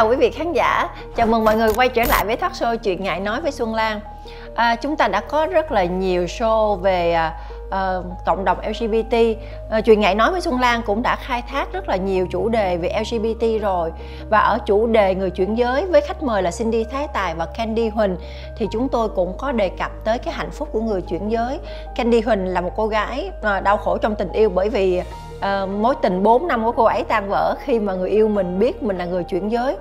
chào quý vị khán giả, chào mừng mọi người quay trở lại với talk show Chuyện Ngại Nói với Xuân Lan. À, Chúng ta đã có rất là nhiều show về à, à, cộng đồng LGBT à, chuyện ngại nói với Xuân Lan cũng đã khai thác rất là nhiều chủ đề về LGBT rồi. Và ở chủ đề người chuyển giới với khách mời là Cindy Thái Tài và Candy Huỳnh thì chúng tôi cũng có đề cập tới cái hạnh phúc của người chuyển giới. Candy Huỳnh là một cô gái à, đau khổ trong tình yêu bởi vì uh, mối tình 4 năm của cô ấy tan vỡ khi mà người yêu mình biết mình là người chuyển giới.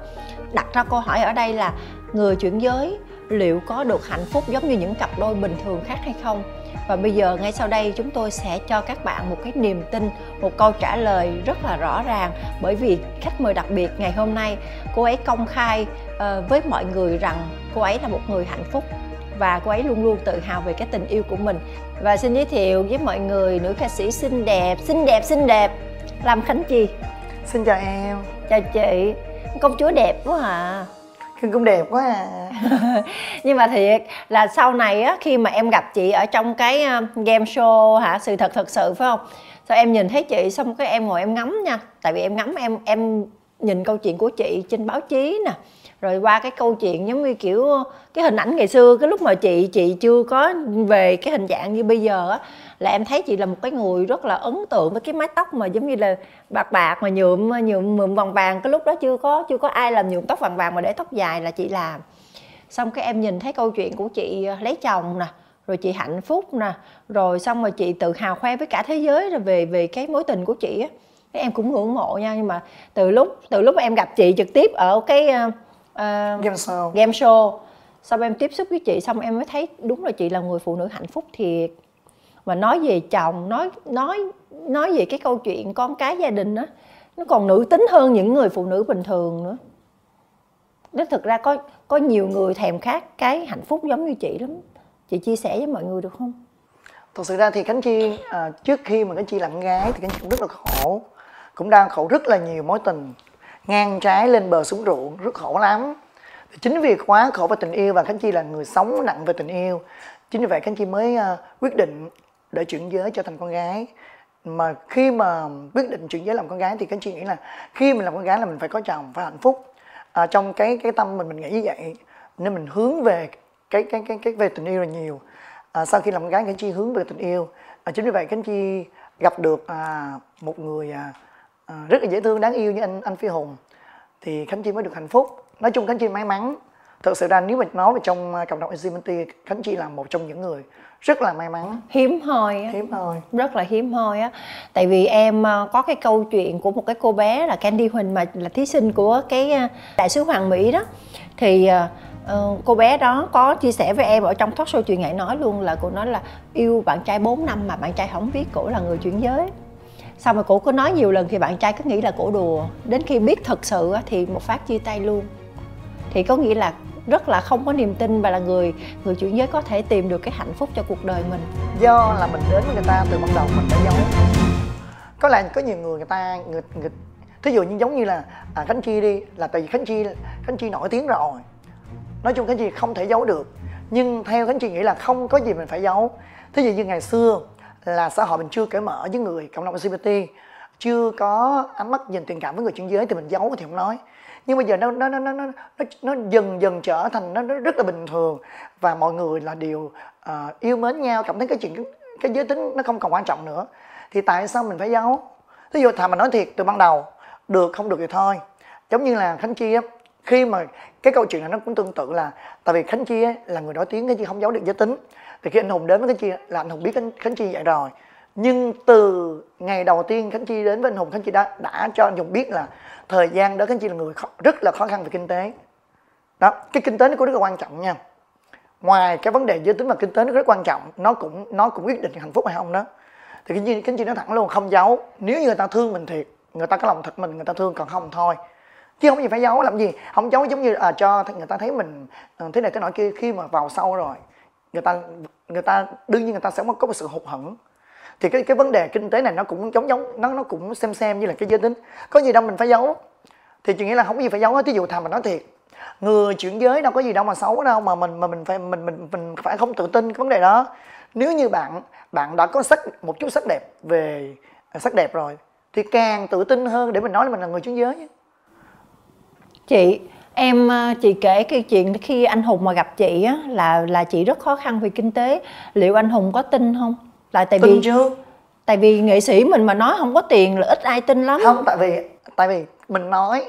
Đặt ra câu hỏi ở đây là người chuyển giới liệu có được hạnh phúc giống như những cặp đôi bình thường khác hay không? Và bây giờ ngay sau đây chúng tôi sẽ cho các bạn một cái niềm tin một câu trả lời rất là rõ ràng. Bởi vì khách mời đặc biệt ngày hôm nay cô ấy công khai uh, với mọi người rằng cô ấy là một người hạnh phúc và cô ấy luôn luôn tự hào về cái tình yêu của mình. Và xin giới thiệu với mọi người nữ ca sĩ xinh đẹp xinh đẹp xinh đẹp làm khánh chi. Xin chào em. Chào chị. Công chúa đẹp quá à. Khương cũng đẹp quá à. Nhưng mà thiệt là sau này á khi mà em gặp chị ở trong cái ờ, game show hả? Sự thật thật sự phải không? Sao em nhìn thấy chị xong cái em ngồi em ngắm nha. Tại vì em ngắm em em nhìn câu chuyện của chị trên báo chí nè rồi qua cái câu chuyện giống như kiểu, cái hình ảnh ngày xưa, cái lúc mà chị chị chưa có về cái hình dạng như bây giờ á, là em thấy chị là một cái người rất là ấn tượng với cái mái tóc mà giống như là bạc bạc mà nhuộm nhuộm nhuộm vàng vàng. Cái lúc đó chưa có chưa có ai làm nhuộm tóc vàng vàng mà để tóc dài là chị làm. Xong cái em nhìn thấy câu chuyện của chị à, lấy chồng nè, rồi chị hạnh phúc nè, rồi xong rồi chị tự hào khoe với cả thế giới rồi về về cái mối tình của chị á. Em cũng ngưỡng mộ nha, nhưng mà từ lúc từ lúc em gặp chị trực tiếp ở cái à, uh, game show. game show. Xong em tiếp xúc với chị xong em mới thấy đúng là chị là người phụ nữ hạnh phúc thiệt. Mà nói về chồng nói nói nói về cái câu chuyện con cái gia đình đó nó còn nữ tính hơn những người phụ nữ bình thường nữa. Nó thực ra có có nhiều người thèm khát cái hạnh phúc giống như chị lắm. Chị chia sẻ với mọi người được không? Thật sự ra thì khánh chi à, trước khi mà khánh chi làm gái thì khánh chi cũng rất là khổ. Cũng đang khổ rất là nhiều mối tình ngang trái lên bờ xuống ruộng rất khổ lắm. Chính vì quá khổ về tình yêu và khánh chi là người sống nặng về tình yêu chính vì vậy khánh chi mới uh, quyết định để chuyển giới trở thành con gái. Mà khi mà quyết định chuyển giới làm con gái thì khánh chi nghĩ là khi mình làm con gái là mình phải có chồng phải hạnh phúc. À, trong cái cái tâm mình mình nghĩ như vậy nên mình hướng về cái cái cái cái về tình yêu là nhiều. À, sau khi làm con gái khánh chi hướng về tình yêu. À, chính vì vậy khánh chi gặp được à, một người à, à, rất là dễ thương đáng yêu như anh anh phi hùng. Thì khánh chi mới được hạnh phúc. Nói chung khánh chi may mắn. Thực sự ra nếu mà nói về trong à, cộng đồng LGBT khánh chi là một trong những người rất là may mắn. Hiếm hoi á. Hiếm hoi. Rất là hiếm hoi á. Tại vì em à, có cái câu chuyện của một cái cô bé là Candy Huỳnh mà là thí sinh của cái à, đại sứ Hoàng Mỹ đó. Thì uh, cô bé đó có chia sẻ với em ở trong talk show chuyện ngại nói luôn là cô nói là yêu bạn trai 4 năm mà bạn trai không biết cổ là người chuyển giới xong rồi cổ có nói nhiều lần thì bạn trai cứ nghĩ là cổ đùa. Đến khi biết thật sự thì một phát chia tay luôn. Thì có nghĩa là rất là không có niềm tin và là người người chuyển giới có thể tìm được cái hạnh phúc cho cuộc đời mình. Do là mình đến với người ta từ ban đầu mình đã giấu. Có lẽ có nhiều người người ta người, người thí dụ như giống như là à, khánh chi đi là tại vì khánh chi khánh chi nổi tiếng rồi. Nói chung khánh chi không thể giấu được. Nhưng theo khánh chi nghĩ là không có gì mình phải giấu. Thí dụ như ngày xưa là xã hội mình chưa cởi mở với người cộng đồng LGBT chưa có ánh mắt nhìn tình cảm với người chuyển giới thì mình giấu thì không nói. Nhưng bây giờ nó nó nó nó nó nó dần dần trở thành nó, nó rất là bình thường và mọi người là đều uh, yêu mến nhau cảm thấy cái chuyện cái giới tính nó không còn quan trọng nữa. Thì tại sao mình phải giấu? Ví dụ thà mà nói thiệt từ ban đầu được không được thì thôi. Giống như là khánh chi á khi mà cái câu chuyện này nó cũng tương tự là tại vì khánh chi á, là người nổi tiếng cái chứ không giấu được giới tính thì khi anh hùng đến với khánh chi là anh hùng biết khánh, khánh chi vậy rồi. Nhưng từ ngày đầu tiên khánh chi đến với anh hùng khánh chi đã đã cho anh hùng biết là thời gian đó khánh chi là người khó, rất là khó khăn về kinh tế. Đó cái kinh tế nó cũng rất là quan trọng nha. Ngoài cái vấn đề giới tính và kinh tế nó rất quan trọng nó cũng nó cũng quyết định hạnh phúc hay không đó. Thì khánh chi khánh chi nói thẳng luôn không giấu. Nếu như người ta thương mình thiệt người ta có lòng thật mình người ta thương còn không thôi. Chứ không gì phải giấu làm gì? Không giấu giống như à, cho người ta thấy mình ờ, thế này thế nọ kia khi mà vào sâu rồi người ta người ta, đương nhiên người ta sẽ có một sự hụt hẫng. Thì cái cái vấn đề kinh tế này nó cũng giống giống, nó nó cũng xem xem như là cái giới tính. Có gì đâu mình phải giấu. Thì chuyện nghĩa là không có gì phải giấu hết. Ví dụ thà mình nói thiệt, người chuyển giới đâu có gì đâu mà xấu đâu, mà mình mà mình phải, mình mình mình phải không tự tin cái vấn đề đó. Nếu như bạn bạn đã có sắc, một chút sắc đẹp về, sắc đẹp rồi, thì càng tự tin hơn để mình nói là mình là người chuyển giới chị em ờ, chị kể cái chuyện khi anh hùng mà gặp chị á là là chị rất khó khăn về kinh tế. Liệu anh hùng có tin không? Là tại tin vì chứ. tại vì nghệ sĩ mình mà nói không có tiền là ít ai tin lắm. Không tại vì tại vì mình nói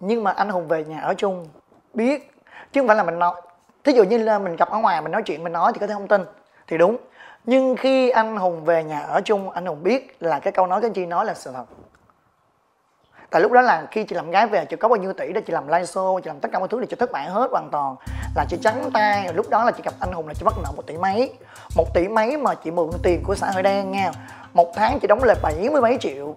nhưng mà anh hùng về nhà ở chung biết. Chứ không phải là mình nói. Thí dụ như là mình gặp ở ngoài mình nói chuyện mình nói thì có thể không tin. Thì đúng. Nhưng khi anh hùng về nhà ở chung anh hùng biết là cái câu nói cái chị nói là sự thật tại lúc đó là khi chị làm gái về, chị có bao nhiêu tỷ để chị làm live show, chị làm tất cả mọi thứ thì chị thất bại hết hoàn toàn. Là chị trắng tay, lúc đó là chị gặp anh hùng là chị bắt nợ một tỷ mấy. Một tỷ mấy mà chị mượn tiền của xã hội đen nha. Một tháng chị đóng lại bảy mươi mấy triệu.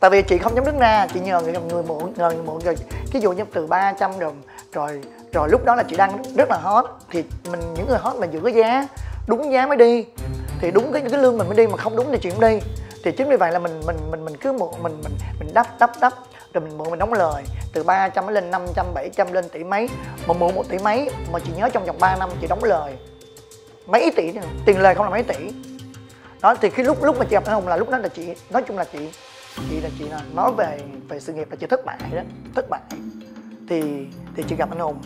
Tại vì chị không dám đứng ra, chị nhờ người người mượn, nhờ người mượn rồi ví dụ như từ 300 trăm rồi rồi lúc đó là chị đang rất là hot, thì mình, những người hot mình giữ cái giá, đúng giá mới đi. Thì đúng cái cái lương mình mới đi mà không đúng thì chị không đi thì chính vì vậy là mình mình mình mình cứ mượn, mình mình mình đắp đắp đắp. Rồi mình mượn, mình đóng lời. Từ 300 lên 500 700 lên tỷ mấy. Mà mượn một tỷ mấy, mà chị nhớ trong vòng 3 năm chị đóng lời. Mấy tỷ tiền lời không là mấy tỷ. Đó, thì khi lúc lúc mà chị gặp anh hùng là lúc đó là chị, nói chung là chị chị là chị là nói về về sự nghiệp là chị thất bại đó, thất bại. Thì thì chị gặp anh hùng,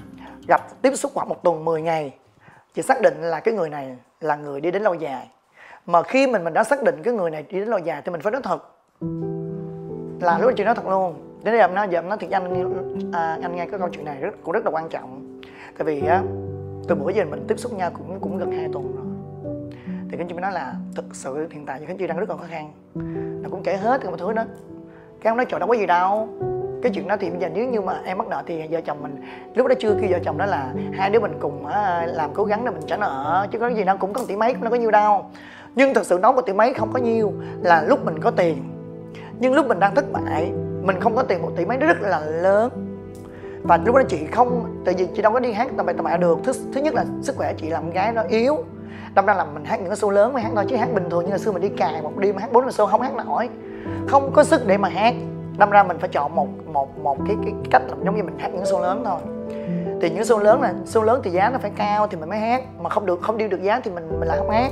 gặp tiếp xúc khoảng một tuần 10 ngày. Chị xác định là cái người này là người đi đến lâu dài mà khi mình mình đã xác định cái người này đi đến lâu dài thì mình phải nói thật. Là lúc đó chị nói thật luôn. Đến giờ em nói giờ em nói thiệt anh à, anh nghe cái câu chuyện này rất cũng rất là quan trọng. Tại vì á từ bữa giờ mình tiếp xúc nhau cũng cũng gần hai tuần rồi. Thì khánh chị mới nói là thực sự hiện tại thì khánh chị đang rất là khó khăn. Nó cũng kể hết cái mọi thứ đó. Cái ông nói trời đâu có gì đâu. Cái chuyện đó thì bây giờ nếu như mà em mắc nợ thì vợ chồng mình lúc đó chưa kêu vợ chồng đó là hai đứa mình cùng làm cố gắng để mình trả nợ chứ có gì đâu cũng có tỷ mấy cũng đâu có nhiêu đâu nhưng thật sự nói một tỷ mấy không có nhiêu là lúc mình có tiền. Nhưng lúc mình đang thất bại mình không có tiền một tỷ mấy nó rất là lớn. Và lúc đó chị không tại vì chị đâu có đi hát tầm bậy tầm bạ được thứ, thứ nhất là sức khỏe chị làm gái nó yếu. Đâm ra là mình hát những cái show lớn mới hát thôi chứ hát bình thường như là xưa mình đi cài một đêm hát bốn năm show không hát nổi. Không có sức để mà hát. Đâm ra mình phải chọn một một một cái cái cách làm giống như mình hát những show lớn thôi. Thì những show lớn là show lớn thì giá nó phải cao thì mình mới hát. Mà không được không đi được giá thì mình mình lại không hát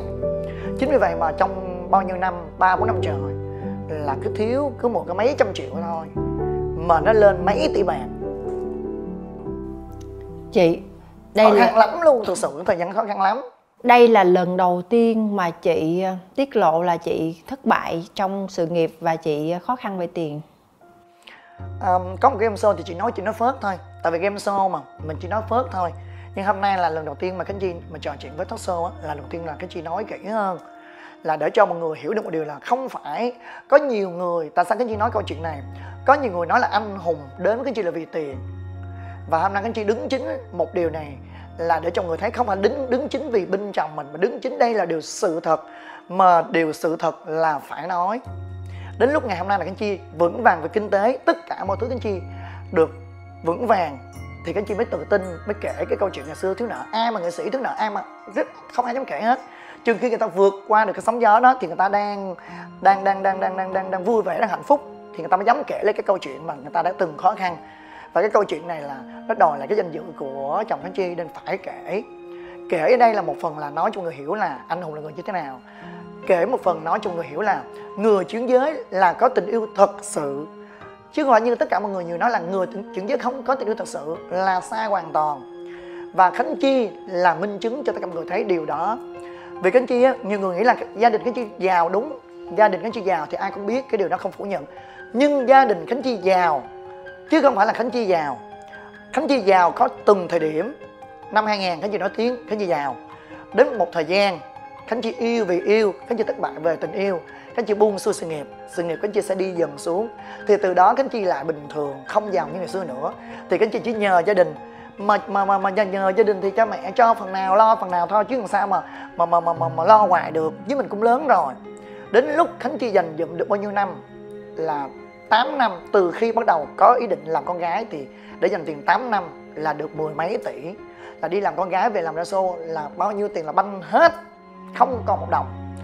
chính vì vậy mà trong bao nhiêu năm ba bốn năm trời là cứ thiếu cứ một cái mấy trăm triệu thôi mà nó lên mấy tỷ bạc. Chị đây khó là khăn lắm luôn thực sự thời gian khó khăn lắm. Đây là lần đầu tiên mà chị ờ, tiết lộ là chị thất bại trong sự nghiệp và chị khó khăn về tiền. Um, có một game show thì chị nói chị nói phớt thôi tại vì game show mà mình chỉ nói phớt thôi nhưng hôm nay là lần đầu tiên mà Khánh Chi mà trò chuyện với talk show á, là đầu tiên là Khánh Chi nói kỹ hơn. Là để cho mọi người hiểu được một điều là không phải có nhiều người, tại sao Khánh Chi nói câu chuyện này? Có nhiều người nói là anh hùng đến với Khánh Chi là vì tiền. Và hôm nay Khánh Chi đứng chính một điều này là để cho người thấy không phải đứng đứng chính vì binh chồng mình, mà đứng chính đây là điều sự thật, mà điều sự thật là phải nói. Đến lúc ngày hôm nay là Khánh Chi vững vàng về kinh tế, tất cả mọi thứ Khánh Chi được vững vàng thì Khánh Chi mới tự tin mới kể cái câu chuyện ngày xưa thiếu nợ ai mà nghệ sĩ thiếu nợ ai mà rất không ai dám kể hết. Chừng khi người ta vượt qua được cái sóng gió đó thì người ta đang đang đang đang đang đang đang, đang vui vẻ đang hạnh phúc. Thì người ta mới dám kể lấy cái câu chuyện mà người ta đã từng khó khăn. Và cái câu chuyện này là nó đòi lại cái danh dự của chồng Khánh Chi nên phải kể. Kể ở đây là một phần là nói cho người hiểu là anh hùng là người như thế nào. Kể một phần nói cho người hiểu là người chuyển giới là có tình yêu thật sự chứ không phải như tất cả mọi người nhiều nói là người chuyển giới không có tình yêu thật sự, là sai hoàn toàn. Và khánh chi là minh chứng cho tất cả mọi người thấy điều đó. Vì khánh chi á, nhiều người nghĩ là gia đình khánh chi giàu đúng. Gia đình khánh chi giàu thì ai cũng biết cái điều đó không phủ nhận. Nhưng gia đình khánh chi giàu, chứ không phải là khánh chi giàu. Khánh chi giàu có từng thời điểm. Năm 2000 khánh chi nói tiếng khánh chi giàu. Đến một thời gian khánh chi yêu vì yêu khánh chi thất bại về tình yêu. Khánh chi buông xuôi sự nghiệp sự nghiệp khánh chi sẽ đi dần xuống. Thì từ đó khánh chi lại bình thường không giàu như ngày xưa nữa. Thì khánh chi chỉ nhờ gia đình. Mà mà mà, mà nhờ, nhờ gia đình thì cha mẹ cho phần nào lo phần nào thôi chứ làm sao mà mà mà mà mà, mà lo hoài được. Với mình cũng lớn rồi. Đến lúc khánh chi dành dụm được bao nhiêu năm? Là 8 năm từ khi bắt đầu có ý định làm con gái thì để dành tiền 8 năm là được mười mấy tỷ. Là đi làm con gái về làm ra show là bao nhiêu tiền là banh hết không còn một đồng.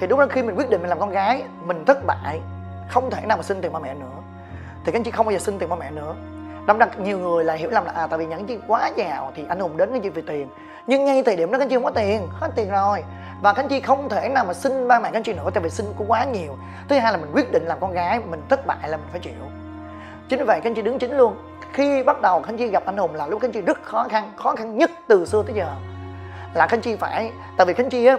Thì đúng là khi mình quyết định mình làm con gái, mình thất bại, không thể nào mà xin tiền ba mẹ nữa. Thì các anh chị không bao giờ xin tiền ba mẹ nữa. Đâm ra nhiều người là hiểu lầm là à tại vì nhắn chị quá giàu thì anh hùng đến cái chuyện vì tiền. Nhưng ngay thời điểm đó các anh chị không có tiền, hết tiền rồi. Và các anh chị không thể nào mà xin ba mẹ các anh chị nữa tại vì xin cũng quá nhiều. Thứ hai là mình quyết định làm con gái, mình thất bại là mình phải chịu. Chính vì vậy khánh chi đứng chính luôn. Khi bắt đầu khánh chi gặp anh hùng là lúc khánh chi rất khó khăn khó khăn nhất từ xưa tới giờ là khánh chi phải tại vì khánh chi á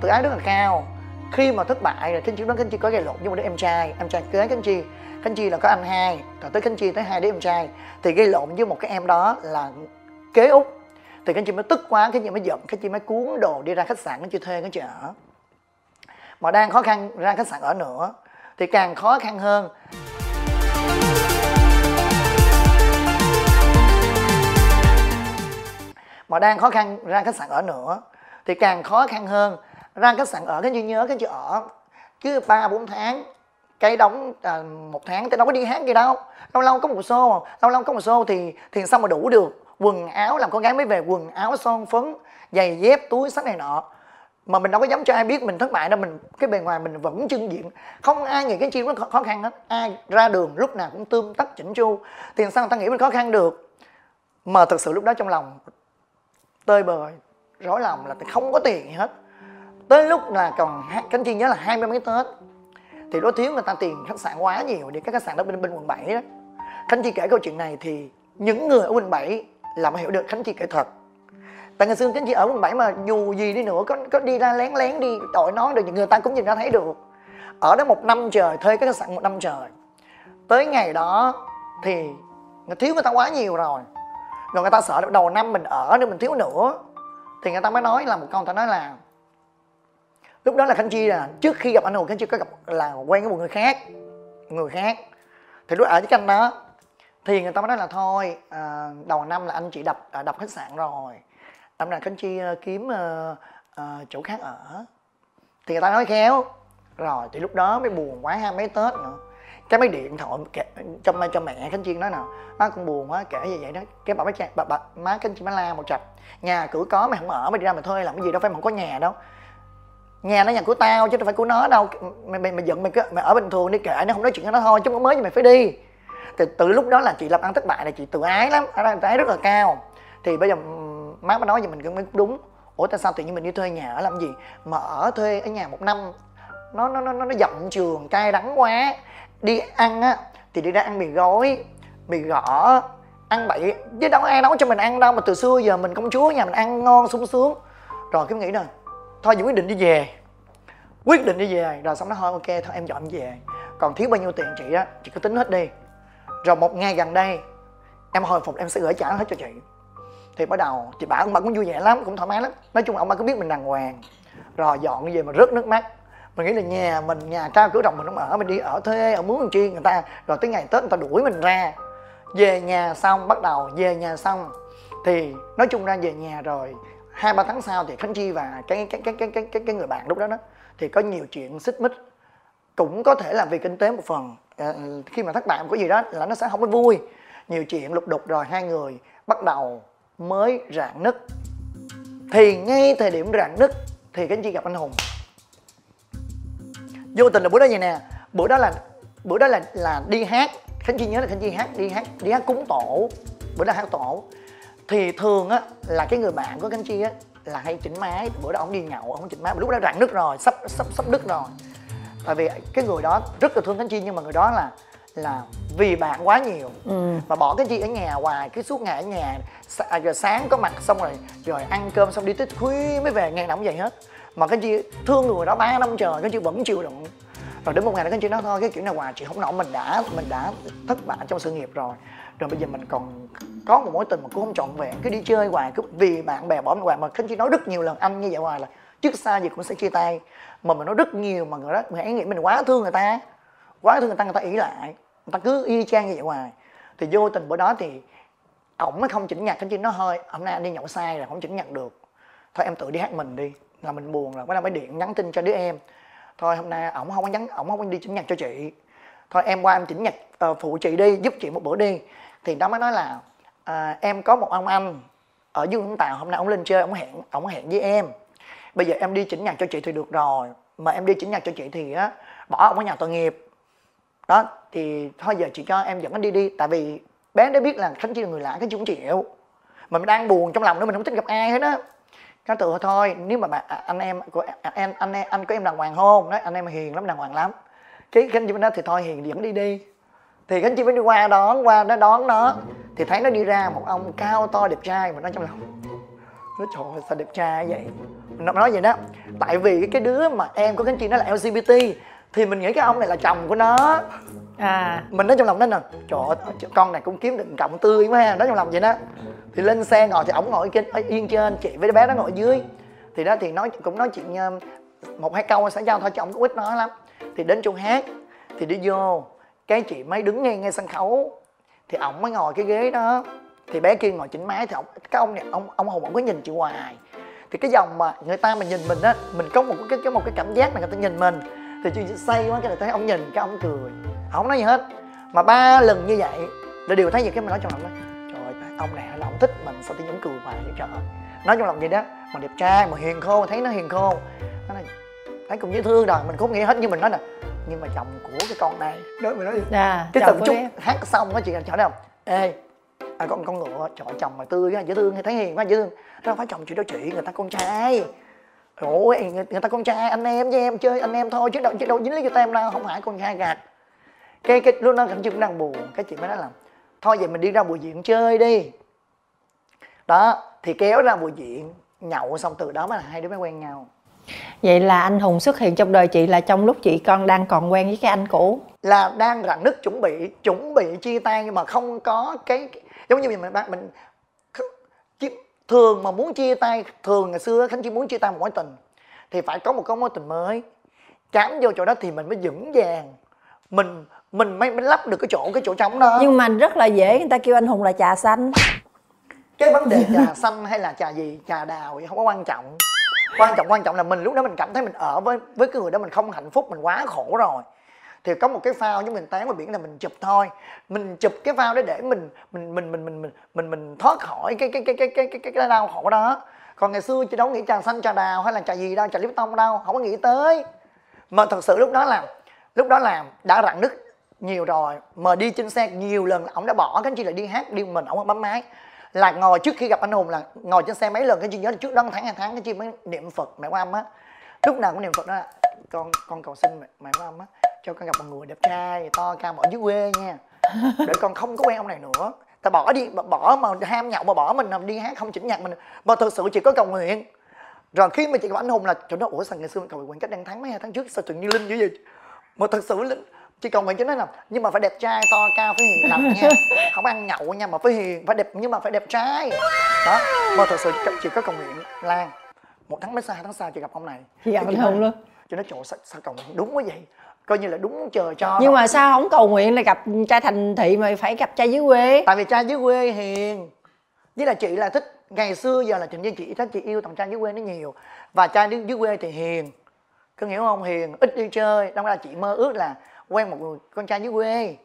tự ái rất là cao khi mà thất bại rồi khánh chi nói khánh chi có gây lộn với một đứa em trai em trai kế khánh chi khánh chi là có anh hai rồi tới khánh chi tới hai đứa em trai thì gây lộn với một cái em đó là kế út thì khánh chi mới tức quá khánh chi mới giận khánh chi mới cuốn đồ đi ra khách sạn khánh chi thuê khánh chi ở mà đang khó khăn ra khách sạn ở nữa thì càng khó khăn hơn mà đang khó khăn ra khách sạn ở nữa thì càng khó khăn hơn ra khách sạn ở. Cái gì nhớ cái chị ở cứ ba bốn tháng cái đóng à, một tháng thì đâu có đi hát gì đâu. Lâu lâu có một xô lâu lâu có một xô thì thì sao mà đủ được? Quần áo làm con gái mới về quần áo son phấn giày dép túi sách này nọ. Mà mình đâu có dám cho ai biết mình thất bại đâu mình cái bề ngoài mình vẫn trưng diện. Không ai nghĩ cái chi nó khó khăn hết. Ai ra đường lúc nào cũng tươm tất chỉnh chu. Thì sao người ta nghĩ mình khó khăn được? Mà thực sự lúc đó trong lòng tơi bời, rối lòng là không có tiền gì hết. Tới lúc là còn cánh chi nhớ là hai mươi mấy tết thì đối thiếu người ta tiền khách sạn quá nhiều để các khách sạn đó bên bên quận 7 đó. Khánh chi kể câu chuyện này thì những người ở quận 7 là mới hiểu được khánh chi kể thật. Tại ngày xưa khánh chi ở quận 7 mà dù gì đi nữa, có có đi ra lén lén đi đội nó được, người ta cũng nhìn ra thấy được. Ở đó một năm trời, thuê cái khách sạn một năm trời. Tới ngày đó thì thiếu người ta quá nhiều rồi rồi người ta sợ đầu năm mình ở nên mình thiếu nữa. Thì người ta mới nói là một câu người ta nói là lúc đó là khánh chi là trước khi gặp anh hùng khánh chi có gặp là quen với một người khác người khác. Thì lúc ở với anh đó thì người ta mới nói là thôi à, đầu năm là anh chị đập à, đập khách sạn rồi. Năm là khánh chi à, kiếm à, à, chỗ khác ở. Thì người ta nói khéo rồi thì lúc đó mới buồn quá ha mấy tết nữa cái máy điện thoại kể, cho cho mẹ khánh chiên nói nào. Má con buồn quá kể như vậy đó. Cái bà mới bà, bà, má khánh chi má la một chập nhà cửa có mày không ở mày đi ra mày thuê làm cái gì đâu phải mày không có nhà đâu. Nhà nó nhà của tao chứ đâu phải của nó đâu. Mày mày, mày giận mày cứ mày ở bình thường đi kệ nó không nói chuyện với nó thôi chứ không mới gì mày phải đi. Từ từ lúc đó là chị làm ăn thất bại là chị tự ái lắm tự ái rất là cao. Thì bây giờ má mới nói gì mình cũng đúng. Ủa tại sao tự nhiên mình đi thuê nhà ở làm gì? Mà ở thuê ở nhà một năm nó nó nó nó giọng trường cay đắng quá đi ăn á, thì đi ra ăn mì gói, mì gõ, ăn bậy. Chứ đâu ai nấu cho mình ăn đâu, mà từ xưa giờ mình công chúa nhà mình ăn ngon sung sướng. Rồi cái nghĩ nè, thôi vậy quyết định đi về. Quyết định đi về, rồi xong nó thôi, ok, thôi em dọn về. Còn thiếu bao nhiêu tiền chị á, chị cứ tính hết đi. Rồi một ngày gần đây, em hồi phục, em sẽ gửi trả hết cho chị. Thì bắt đầu, chị bảo ông bà cũng vui vẻ lắm, cũng thoải mái lắm. Nói chung ông bà cứ biết mình đàng hoàng. Rồi dọn về mà rớt nước mắt mình nghĩ là nhà mình nhà cao cửa rộng mình không ở mình đi ở thuê ở mướn làm chi người ta. Rồi tới ngày tết người ta đuổi mình ra. Về nhà xong bắt đầu về nhà xong. Thì nói chung ra về nhà rồi hai ba tháng sau thì khánh chi và cái cái cái cái cái cái, cái người bạn lúc đó đó thì có nhiều chuyện xích mích. Cũng có thể là vì kinh tế một phần. À, khi mà thất bại một cái gì đó là nó sẽ không có vui. Nhiều chuyện lục đục rồi hai người bắt đầu mới rạn nứt. Thì ngay thời điểm rạn nứt thì khánh chi gặp anh hùng vô tình là bữa đó vậy nè. Bữa đó là bữa đó là là đi hát. Khánh chi nhớ là khánh chi hát đi hát đi hát cúng tổ. Bữa đó hát tổ. Thì thường á là cái người bạn của khánh chi á là hay chỉnh máy. Bữa đó ông đi nhậu ông chỉnh máy. Lúc đó rạn nứt rồi sắp sắp sắp đứt rồi. Tại vì cái người đó rất là thương khánh chi nhưng mà người đó là là vì bạn quá nhiều. Ừ. mà bỏ cái chi ở nhà hoài cứ suốt ngày ở nhà. À, giờ sáng có mặt xong rồi rồi ăn cơm xong đi tới khuya mới về ngày nào cũng vậy hết mà cái chị thương người đó ba năm trời, cái chị vẫn chịu đựng. Rồi đến một ngày đó, cái chị nói, thôi, cái kiểu này hoài, chị không nổi, mình đã mình đã thất bại trong sự nghiệp rồi. Rồi bây giờ mình còn có một mối tình mà cũng không trọn vẹn, cứ đi chơi hoài, cứ vì bạn bè bỏ mình hoài. Mà cái chị nói rất nhiều lần, anh như vậy hoài là trước xa gì cũng sẽ chia tay. Mà mình nói rất nhiều, mà người đó người ấy nghĩ mình quá thương người ta, quá thương người ta người ta ý lại, người ta cứ y chang như vậy hoài. Thì vô tình bữa đó thì ổng mới không chỉnh nhạc cái chị nó hơi hôm nay anh đi nhậu sai rồi, không chỉnh nhạc được. Thôi, em tự đi hát mình đi là mình buồn rồi bắt đầu mới điện nhắn tin cho đứa em. Thôi hôm nay ổng không có nhắn ổng không có đi chỉnh nhạc cho chị. Thôi em qua em chỉnh nhạc uh, ờ, phụ chị đi giúp chị một bữa đi. Thì nó mới nói là uh, em có một ông anh ở dưới vũng tàu hôm nay ông lên chơi ông hẹn ông hẹn với em. Bây giờ em đi chỉnh nhạc cho chị thì được rồi mà em đi chỉnh nhạc cho chị thì á bỏ ông ở nhà tội nghiệp. Đó thì thôi giờ chị cho em dẫn anh đi đi tại vì bé đã biết là khánh chi là người lạ khánh chi cũng chịu. Mình đang buồn trong lòng nữa mình không thích gặp ai hết á nó tự thôi, nếu mà bạn à, anh em của anh à, anh em, anh có em đàng hoàng không? Nói, anh em hiền lắm, đàng hoàng lắm. Cái anh chị mới nói thì thôi, hiền dẫn đi đi. Thì anh chị mới đi qua đón, qua nó đón nó, thì thấy nó đi ra một ông cao to, đẹp trai mà nó trong lòng. Nó trời ơi, sao đẹp trai vậy? Nó nói vậy đó. Tại vì cái đứa mà em của anh chị nó là lgbt thì mình nghĩ cái ông này là chồng của nó à. Mình nói trong lòng nó nè, trời ơi con này cũng kiếm được cộng tươi quá ha. Nói trong lòng vậy đó. Thì lên xe ngồi thì ổng ngồi trên yên trên, chị với đứa bé nó ngồi dưới. Thì đó thì nói, cũng nói chuyện ờ, một hai câu xã giao thôi chứ ổng cũng ít nói lắm. Thì đến chỗ hát, thì đi vô, cái chị mới đứng ngay ngay sân khấu. Thì ổng mới ngồi cái ghế đó. Thì bé kia ngồi chỉnh máy thì ổng, cái ông này, ông ông hùng ổng có nhìn chị hoài. Thì cái dòng mà người ta mà nhìn mình á, mình có một cái cái một cái cảm giác là người ta nhìn mình. Thì chị say quá cái là thấy ông nhìn, cái ông cười không nói gì hết. Mà ba lần như vậy là đều thấy gì cái mình nói trong lòng đó trời ơi ông này là ông thích mình sao tự nhiên cười hoài vậy? Trời nói trong lòng vậy đó mà đẹp trai mà hiền khô thấy nó hiền khô. Nó này thấy cũng dễ thương rồi mình cũng nghĩ hết nhưng mình nói là nhưng mà chồng của cái con này đó mình nói à, cái từng chút em. hát xong á chị chọn đâu ê à, con con ngựa trời chồng mà tươi quá dễ thương thấy hiền quá dễ thương. Đó không phải chồng chị đâu chị người ta con trai. Ôi người, người ta con trai anh em với em chơi anh em thôi chứ đâu chứ đâu dính lý cho tem đâu không phải con trai gạt cái cái lúc đó cảnh chị cũng đang buồn cái chị mới nói là thôi vậy mình đi ra buổi diễn chơi đi. Đó thì kéo ra buổi diễn nhậu xong từ đó mới là hai đứa mới quen nhau. Vậy là anh hùng xuất hiện trong đời chị là trong lúc chị con đang còn quen với cái anh cũ? Là đang rạn nứt chuẩn bị chuẩn bị chia tay nhưng mà không có cái giống như mình mình, mình thường mà muốn chia tay thường ngày xưa khánh chỉ muốn chia tay một mối tình thì phải có một cái mối tình mới. Chạm vô chỗ đó thì mình mới vững vàng mình mình mới, mới lắp được cái chỗ cái chỗ trống đó. Nhưng mà rất là dễ người ta kêu anh hùng là trà xanh. Cái vấn đề trà xanh hay là trà gì? Trà đào thì không có quan trọng. Quan trọng quan trọng là mình lúc đó mình cảm thấy mình ở với với cái người đó mình không hạnh phúc mình quá khổ rồi. Thì có một cái phao với mình tán vào biển là mình chụp thôi. Mình chụp cái phao đó để mình mình mình mình mình mình mình, mình thoát khỏi cái cái cái cái cái cái cái, cái đau khổ đó. Còn ngày xưa chị đâu nghĩ trà xanh trà đào hay là trà gì đâu trà lipton đâu không có nghĩ tới. Mà thật sự lúc đó là lúc đó là đã rạn nứt nhiều rồi. Mà đi trên xe nhiều lần ổng đã bỏ cái chị lại đi hát đi mình ổng bấm máy. Là ngồi trước khi gặp anh hùng là ngồi trên xe mấy lần cái chị nhớ là trước đó tháng hai tháng cái chị mới niệm phật mẹ quan âm á. Lúc nào cũng niệm phật đó. Là con con cầu xin mẹ, mẹ quan âm á cho con gặp một người đẹp trai to cao ở dưới quê nha. Để con không có quen ông này nữa. Ta bỏ đi bỏ mà ham nhậu mà bỏ mình nằm đi hát không chỉnh nhạc mình. Mà thật sự chỉ có cầu nguyện. Rồi khi mà chị gặp anh hùng là chỗ đó ủa sao ngày xưa mình cầu nguyện cách đang tháng mấy hai tháng trước sao tự nhiên linh dữ vậy? Mà thật sự linh chị cầu nguyện cho nó là nhưng mà phải đẹp trai to cao phải hiền lành nha. Không ăn nhậu nha mà phải hiền phải đẹp nhưng mà phải đẹp trai. Đó. Mà thật sự chị có cầu nguyện lan một tháng mấy sau hai tháng sau chị gặp ông này. Chị gặp anh Hùng nói- luôn. chị nói chỗ sao, sao cầu nguyện đúng quá vậy? Coi như là đúng trời cho nhưng rồi. mà sao không cầu nguyện là gặp trai thành thị mà phải gặp trai dưới quê? Tại vì trai dưới quê hiền. Với là chị là thích ngày xưa giờ là trình với chị thích chị yêu thằng trai dưới quê nó nhiều. Và trai dưới quê thì hiền. Có hiểu không? Hiền ít đi chơi. Đâm ra chị mơ ước là quen một người con trai dưới quê.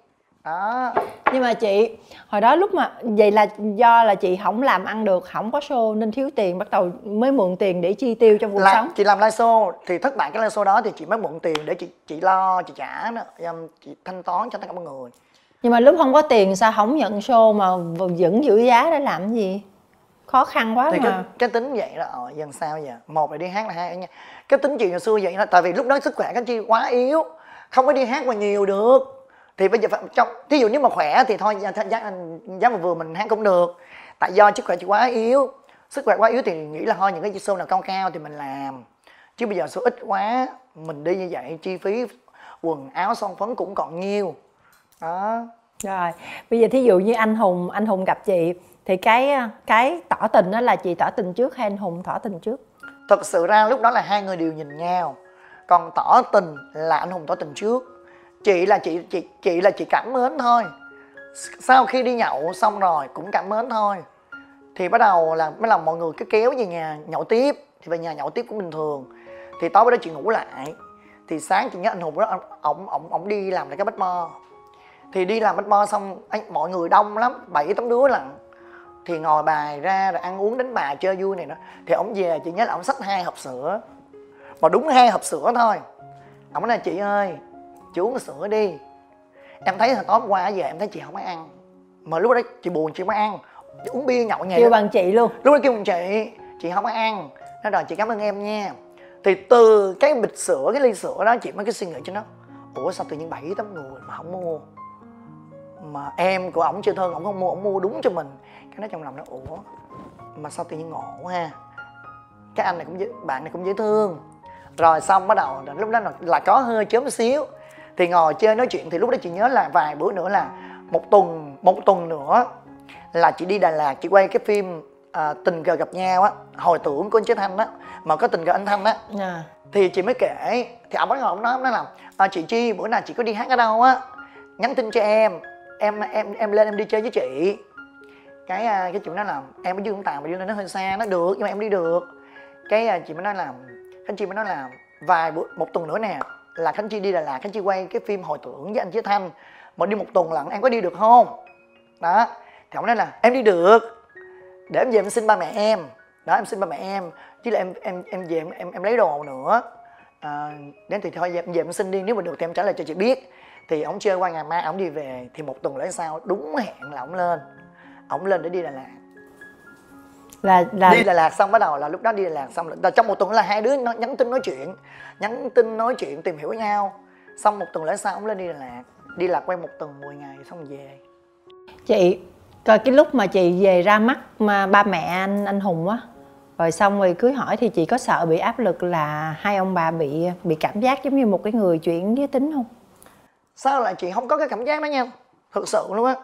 Đó. Nhưng mà chị hồi đó lúc mà vậy là do là chị không làm ăn được không có show nên thiếu tiền bắt đầu mới mượn tiền để chi tiêu trong cuộc là sống. chị làm live show thì thất bại cái live show đó thì chị mới mượn tiền để chị chị lo chị trả em chị thanh toán cho tất cả mọi người. Nhưng mà lúc không có tiền sao không nhận show mà vẫn giữ giá để làm cái gì? Khó khăn quá thì cái, mà. cái tính vậy đó ờ dần sao giờ? Một là đi hát là hai ở nhà cái tính chị hồi xưa vậy đó tại vì lúc đó sức khỏe các chị quá yếu không có đi hát mà nhiều được. Thì bây giờ phải trong thí dụ nếu mà khỏe thì thôi giá, giá, giá mà vừa mình hát cũng được. Tại do sức khỏe chị quá yếu. Sức khỏe quá yếu thì nghĩ là thôi những cái show nào cao cao thì mình làm. Chứ bây giờ số ít quá mình đi như vậy chi phí quần áo son phấn cũng còn nhiều. Đó. Rồi bây giờ thí dụ như anh hùng anh hùng gặp chị thì cái cái tỏ tình đó là chị tỏ tình trước hay anh hùng tỏ tình trước? Thật sự ra lúc đó là hai người đều nhìn nhau còn tỏ tình là anh hùng tỏ tình trước. Chị là chị chị chị là chị cảm mến thôi. Sau khi đi nhậu xong rồi cũng cảm mến thôi. Thì bắt đầu là mới làm mọi người cứ kéo về nhà nhậu tiếp. Thì về nhà nhậu tiếp cũng bình thường. Thì tối bữa đó chị ngủ lại. Thì sáng chị nhớ anh hùng đó ổng ổng ổng đi làm lại cái bách mo. Thì đi làm bách mo xong anh, mọi người đông lắm bảy tám đứa lận. Thì ngồi bài ra rồi ăn uống đánh bài chơi vui này đó thì ổng về chị nhớ là ổng xách hai hộp sữa mà đúng hai hộp sữa thôi. Ổng nói chị ơi chị uống sữa đi. Em thấy hồi tối qua về em thấy chị không có ăn. Mà lúc đó chị buồn chị mới ăn. Chị uống bia nhậu nhẹ kêu bằng chị luôn. Lúc đó kêu bằng chị. Chị không có ăn. Nó rồi chị cảm ơn em nha. Thì từ cái bịch sữa cái ly sữa đó chị mới cái suy nghĩ cho nó ủa sao tự nhiên bảy tám người mà không mua? Mà em của ổng chơi thân ổng không mua ổng mua đúng cho mình. Cái nó trong lòng nó ủa mà sao tự nhiên ngộ ha? Cái anh này cũng dễ, bạn này cũng dễ thương rồi xong bắt đầu lúc đó là, là có hơi chớm xíu. Thì ngồi chơi nói chuyện thì lúc đó chị nhớ là vài bữa nữa là một tuần một tuần nữa là chị đi Đà Lạt chị quay cái phim à, tình cờ gặp nhau á. Hồi tưởng của anh Chế Thanh á mà có tình cờ anh Thanh á. Yeah. Dạ. thì chị mới kể thì ông bắt đầu ông nói ông nói là à, chị Chi bữa nào chị có đi hát ở đâu á? Nhắn tin cho em em em em lên em đi chơi với chị. Cái à, cái chuyện đó là em ở dương tàu mà lên nó hơi xa nó được nhưng mà em đi được. Cái à, chị mới nói là khánh chi mới nói là vài bữa một tuần nữa nè là khánh chi đi đà lạt khánh chi quay cái phim hồi tưởng với anh chí thanh. Mà đi một tuần lận em có đi được không? Đó thì ông nói là em đi được để em về em xin ba mẹ em. Đó em xin ba mẹ em chứ là em em em về em em, em lấy đồ nữa. À, đến thì thôi em về em xin đi nếu mà được thì em trả lời cho chị biết. Thì ông chơi qua ngày mai ông đi về thì một tuần lễ sau đúng hẹn là ông lên. Ông lên để đi đà lạt là, là đi Đà Lạt xong bắt đầu là lúc đó đi Đà Lạt xong là trong một tuần là hai đứa nó nhắn tin nói chuyện nhắn tin nói chuyện tìm hiểu nhau. Xong một tuần lễ sau ông lên đi Đà Lạt đi Lạc quay một tuần 10 ngày xong về. Chị coi cái lúc mà chị về ra mắt mà ba mẹ anh anh Hùng á rồi xong rồi cưới hỏi thì chị có sợ bị áp lực là hai ông bà bị bị cảm giác giống như một cái người chuyển giới tính không? Sao lại chị không có cái cảm giác đó nha? Thực sự luôn á.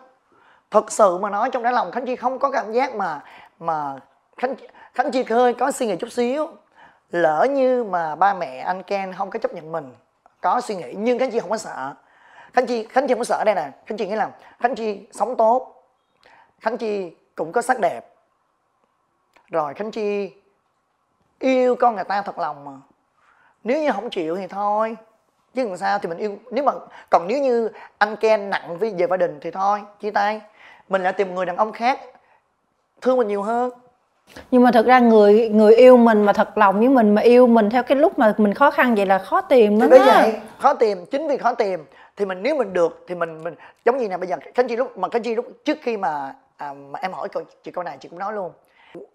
Thực sự mà nói trong đáy lòng khánh chi không có cảm giác mà mà khánh khánh chi hơi có suy nghĩ chút xíu. Lỡ như mà ba mẹ anh ken không có chấp nhận mình, có suy nghĩ, nhưng khánh chi không có sợ. Khánh chi khánh chi không có sợ đây nè. Khánh chi nghĩ là khánh chi sống tốt. Khánh chi cũng có sắc đẹp. Rồi khánh chi yêu con người ta thật lòng mà. Nếu như không chịu thì thôi. Chứ làm sao thì mình yêu, nếu mà, còn nếu như anh ken nặng về gia đình thì thôi, chia tay. Mình lại tìm người đàn ông khác, thương mình nhiều hơn nhưng mà thật ra người người yêu mình mà thật lòng với mình mà yêu mình theo cái lúc mà mình khó khăn vậy là khó tìm lắm đó vậy khó tìm chính vì khó tìm thì mình nếu mình được thì mình mình giống như này bây giờ khánh chi lúc mà khánh chi lúc trước khi mà à, mà em hỏi câu chị câu này chị cũng nói luôn.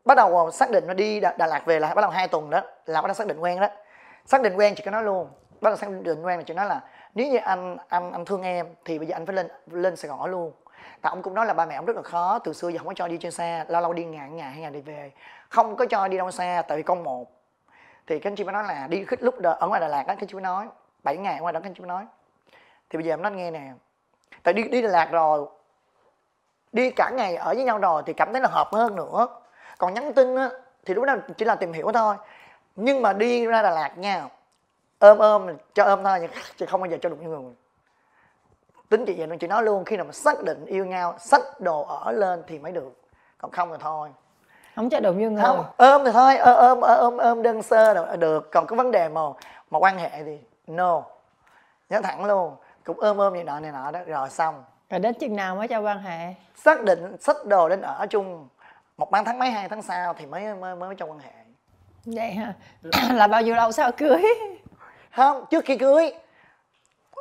Bắt đầu xác định nó đi đà, đà lạt về là bắt đầu hai tuần đó là bắt đầu xác định quen đó. Xác định quen chị có nói luôn bắt đầu xác định quen là chị nói là nếu như anh anh anh thương em thì bây giờ anh phải lên lên sài gòn luôn tại ông cũng nói là ba mẹ ông rất là khó từ xưa giờ không có cho đi trên xe lâu lâu đi ngày ngày hai ngày đi về. Không có cho đi đâu xa tại vì con một. Thì các anh chị mới nói là đi khích lúc đờ, ở ngoài đà lạt đó các anh chị mới nói 7 ngày ở ngoài đó các anh chị mới nói. Thì bây giờ em nói nghe nè tại đi đi đà lạt rồi đi cả ngày ở với nhau rồi thì cảm thấy là hợp hơn nữa. Còn nhắn tin á thì lúc đó chỉ là tìm hiểu thôi. Nhưng mà đi ra đà lạt nha ôm ôm cho ôm thôi chứ không bao giờ cho đụng người tính chị vậy chị nói luôn khi nào mà xác định yêu nhau xách đồ ở lên thì mới được. Còn không thì thôi. Không cho đụng như người. Không ôm thì thôi ôm ôm ôm ôm đơn sơ được, được. Còn cái vấn đề mà mà quan hệ thì no. Nhớ thẳng luôn cũng ôm ôm này nọ này nọ đó rồi xong. Rồi đến chừng nào mới cho quan hệ? Xác định xách đồ đến ở chung một tháng tháng mấy hai tháng sau thì mới mới mới cho quan hệ. Vậy hả? Là bao nhiêu lâu sau cưới? Không trước khi cưới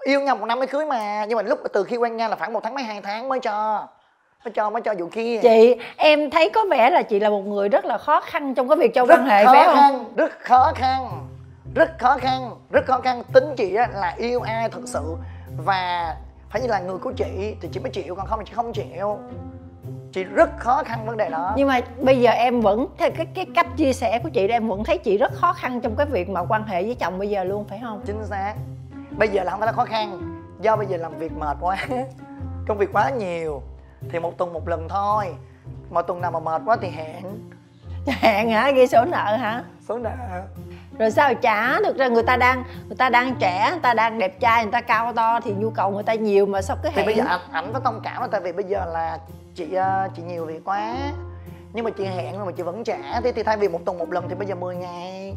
yêu nhau một năm mới cưới mà. Nhưng mà lúc từ khi quen nhau là khoảng một tháng mấy hai tháng mới cho. Mới cho mới cho vụ kia. Chị em thấy có vẻ là chị là một người rất là khó khăn trong cái việc cho quan hệ phải không? rất khó khăn rất khó khăn rất khó khăn. Tính chị á là yêu ai thật sự và phải như là người của chị thì chị mới chịu còn không thì chị không chịu. Chị rất khó khăn vấn đề đó. Nhưng mà bây giờ em vẫn theo cái cái cách chia sẻ của chị em vẫn thấy chị rất khó khăn trong cái việc mà quan hệ với chồng bây giờ luôn phải không? Chính xác bây giờ là không phải là khó khăn. Do bây giờ làm việc mệt quá. Công việc quá nhiều. Thì một tuần một lần thôi. Mà tuần nào mà mệt quá thì hẹn hẹn hả? Ghi số nợ hả? Số nợ. Rồi sao trả? Thực ra người ta đang người ta đang trẻ người ta đang đẹp trai người ta cao to thì nhu cầu người ta nhiều mà sao cứ hẹn thì bây giờ ảnh ảnh có thông cảm là tại vì bây giờ là chị ờ, chị nhiều việc quá. Nhưng mà chị hẹn mà chị vẫn trả. Thế thì thay vì một tuần một lần thì bây giờ 10 ngày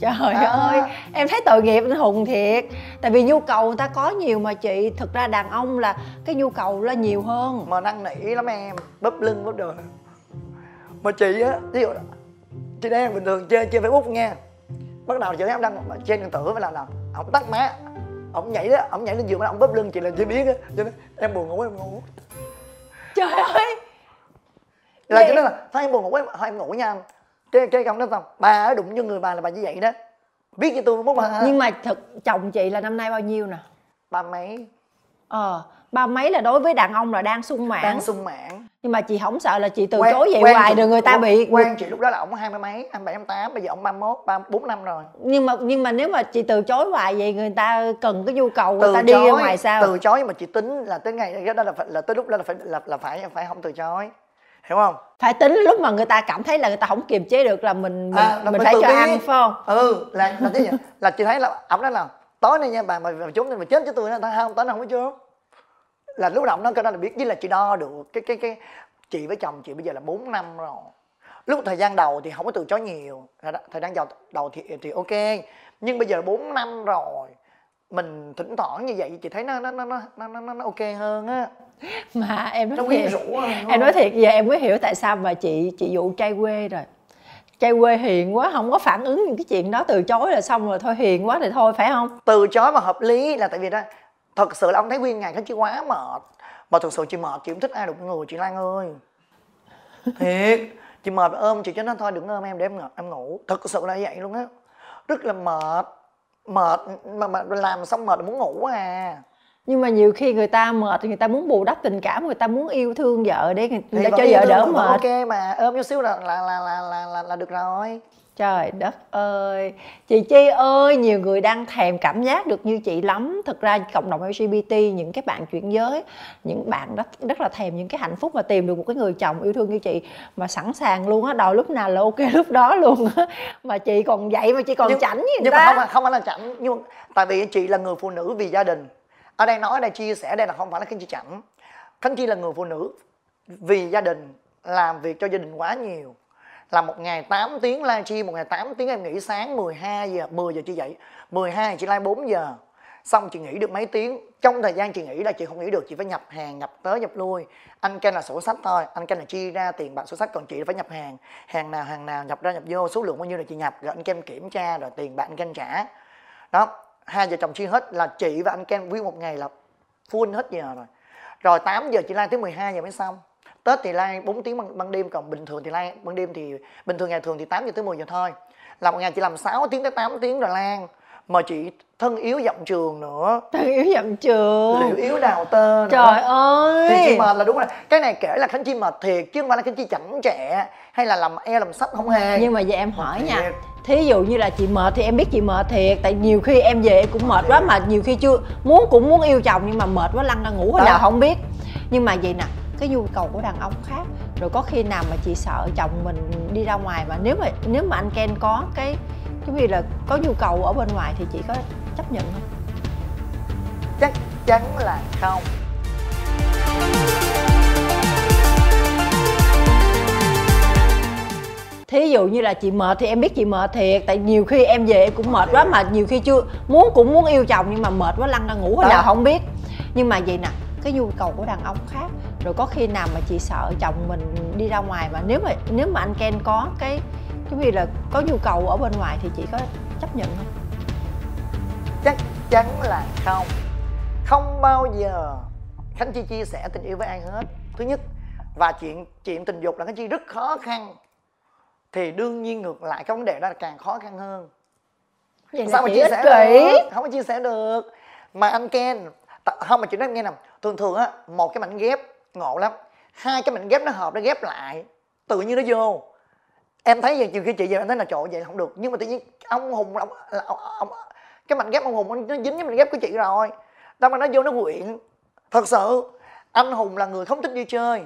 trời à. ơi em thấy tội nghiệp anh hùng thiệt. Tại vì nhu cầu người ta có nhiều mà chị thực ra đàn ông là cái nhu cầu là nhiều hơn. Mà năn nỉ lắm em bắp lưng bắp đùi. Mà chị á ví dụ chị đang bình thường chơi chơi facebook nha bắt đầu chị thấy em đang trên điện tử phải làm nào? Ông tắt má ông nhảy đó ông nhảy lên giường ông bóp lưng chị là chị biết á. Cho nên em buồn ngủ em ngủ. Trời ơi. Là cho nên là thôi em buồn ngủ em thôi em ngủ nha cái cái công đó xong bà ở đụng như người bà là bà như vậy đó. Biết như tôi muốn mà nhưng mà thật chồng chị là năm nay bao nhiêu nè? Ba mấy? Ờ ba mấy là đối với đàn ông là đang sung mãn. Đang sung mãn. Nhưng mà chị không sợ là chị từ Quen- chối vậy quen hoài rồi người ta bị quen chị lúc đó là ông hai mươi mấy hai bảy tám bây giờ ông ba mốt ba bốn năm rồi. Nhưng mà nhưng mà nếu mà chị từ chối hoài vậy người ta cần cái nhu cầu người ta đi ra ngoài sao? từ chối nhưng mà chị tính là tới ngày đó là phải là tới lúc đó là phải là, là phải phải không từ chối hiểu không? Phải tính lúc mà người ta cảm thấy là người ta không kiềm chế được là mình mình, À, là mình mình phải cho ăn phải không? Ừ là là thế vậy là chị thấy là ông nói là tối nay nha bà mà, mà trốn mà chết với tôi thôi không tối nay không có trốn là lúc ông nói cái đó là biết với là chị đo được. Cái cái cái chị với chồng chị bây giờ là 4 năm rồi. Lúc thời gian đầu thì không có từ chối nhiều. Thời gian đầu đầu thì thì ok. Nhưng bây giờ là 4 năm rồi mình thỉnh thoảng như vậy chị thấy nó nó nó nó nó, nó, nó ok hơn á. Mà em nó nói quyến thiệt đúng em nói thiệt giờ em mới hiểu tại sao mà chị chị dụ trai quê rồi. Trai quê hiền quá không có phản ứng những cái chuyện đó từ chối là xong rồi thôi hiền quá thì thôi phải không? Từ chối mà hợp lý là tại vì đó thật sự là ông thấy nguyên ngày khánh chi quá mệt mà thật sự chị mệt chị không thích ai đụng người chị lan ơi. Thiệt chị mệt ôm chị cho nó thôi đừng ôm em để em em ngủ. Thật sự là vậy luôn á. Rất là mệt mệt mà, mà làm xong mệt muốn ngủ à. Nhưng mà nhiều khi người ta mệt thì người ta muốn bù đắp tình cảm người ta muốn yêu thương vợ để người ta cho vợ đỡ mệt. ok mà ôm chút xíu là là là là là, là, là được rồi Trời đất ơi, chị Chi ơi, nhiều người đang thèm cảm giác được như chị lắm. Thực ra cộng đồng LGBT, những cái bạn chuyển giới, những bạn rất rất là thèm những cái hạnh phúc mà tìm được một cái người chồng yêu thương như chị mà sẵn sàng luôn á, đòi lúc nào là ok lúc đó luôn á. Mà chị còn vậy mà chị còn nhưng, chảnh người nhưng ta. mà không không phải là chảnh nhưng tại vì chị là người phụ nữ vì gia đình ở đây nói ở đây chia sẻ đây là không phải là khánh chi chảnh khánh chi là người phụ nữ vì gia đình làm việc cho gia đình quá nhiều là một ngày 8 tiếng live stream, một ngày 8 tiếng em nghỉ sáng 12 giờ 10 giờ chị dậy 12 chị live 4 giờ. Xong chị nghỉ được mấy tiếng. Trong thời gian chị nghỉ là chị không nghỉ được, chị phải nhập hàng, nhập tới, nhập lui. Anh Ken là sổ sách thôi, anh Ken là chi ra tiền bạc sổ sách, còn chị là phải nhập hàng. Hàng nào hàng nào, nhập ra, nhập vô, số lượng bao nhiêu là chị nhập, rồi anh Ken kiểm tra, rồi tiền bạc anh Ken trả. Đó, hai vợ chồng chia hết là chị và anh Ken, nguyên một ngày là full hết giờ rồi. Rồi 8 giờ chị live tới 12 giờ mới xong. Tết thì live 4 tiếng ban, ban đêm còn bình thường thì live ban đêm thì bình thường ngày thường thì 8 giờ tới 10 giờ thôi là một ngày chị làm 6 tiếng tới 8 tiếng rồi lan mà chị thân yếu giọng trường nữa Thân yếu dặm trường. liệu yếu đào tơ nữa Trời thì chị ơi. mệt là đúng rồi cái này kể là khánh chi mệt thiệt chứ không phải là khánh chi chảnh trẻ hay là làm e làm sách không hề Nhưng mà giờ em hỏi nha Thiệt. Thí dụ như là chị mệt thì em biết chị mệt thiệt Tại nhiều khi em về em cũng mệt quá Mà nhiều khi chưa muốn cũng muốn yêu chồng Nhưng mà mệt quá lăn ra ngủ hồi Đó. nào không biết Nhưng mà vậy nè cái nhu cầu của đàn ông khác. Rồi có khi nào mà chị sợ chồng mình đi ra ngoài mà nếu mà nếu mà anh Ken có cái giống như là có nhu cầu ở bên ngoài thì chị có chấp nhận không? Chắc chắn là không. Thí dụ như là chị mệt thì em biết chị mệt thiệt tại nhiều khi em về em cũng mệt quá mà nhiều khi chưa muốn cũng muốn yêu chồng nhưng mà mệt quá lăn ra ngủ Đó. nào không biết. Nhưng mà vậy nè cái nhu cầu của đàn ông khác rồi có khi nào mà chị sợ chồng mình đi ra ngoài mà nếu mà nếu mà anh Ken có cái giống như là có nhu cầu ở bên ngoài thì chị có chấp nhận không? Chắc chắn là không. Không bao giờ. Khánh chi chia sẻ tình yêu với ai hết. Thứ nhất và chuyện chuyện tình dục là khánh chi rất khó khăn. Thì đương nhiên ngược lại cái vấn đề đó là càng khó khăn hơn. Vậy sao mà chia sẻ được? không có chia sẻ được. Mà anh Ken không mà chị nói em nghe nè. Thường thường á một cái mảnh ghép ngộ lắm. Hai cái mảnh ghép nó hợp nó ghép lại tự nhiên nó vô. Em thấy vậy nhiều khi chị về em thấy là trội vậy không được. Nhưng mà tự nhiên ông hùng ông, là ông, ông cái mảnh ghép ông hùng nó dính với mảnh ghép của chị rồi. Đâu mà nó vô nó quyện. Thật sự anh hùng là người không thích đi chơi.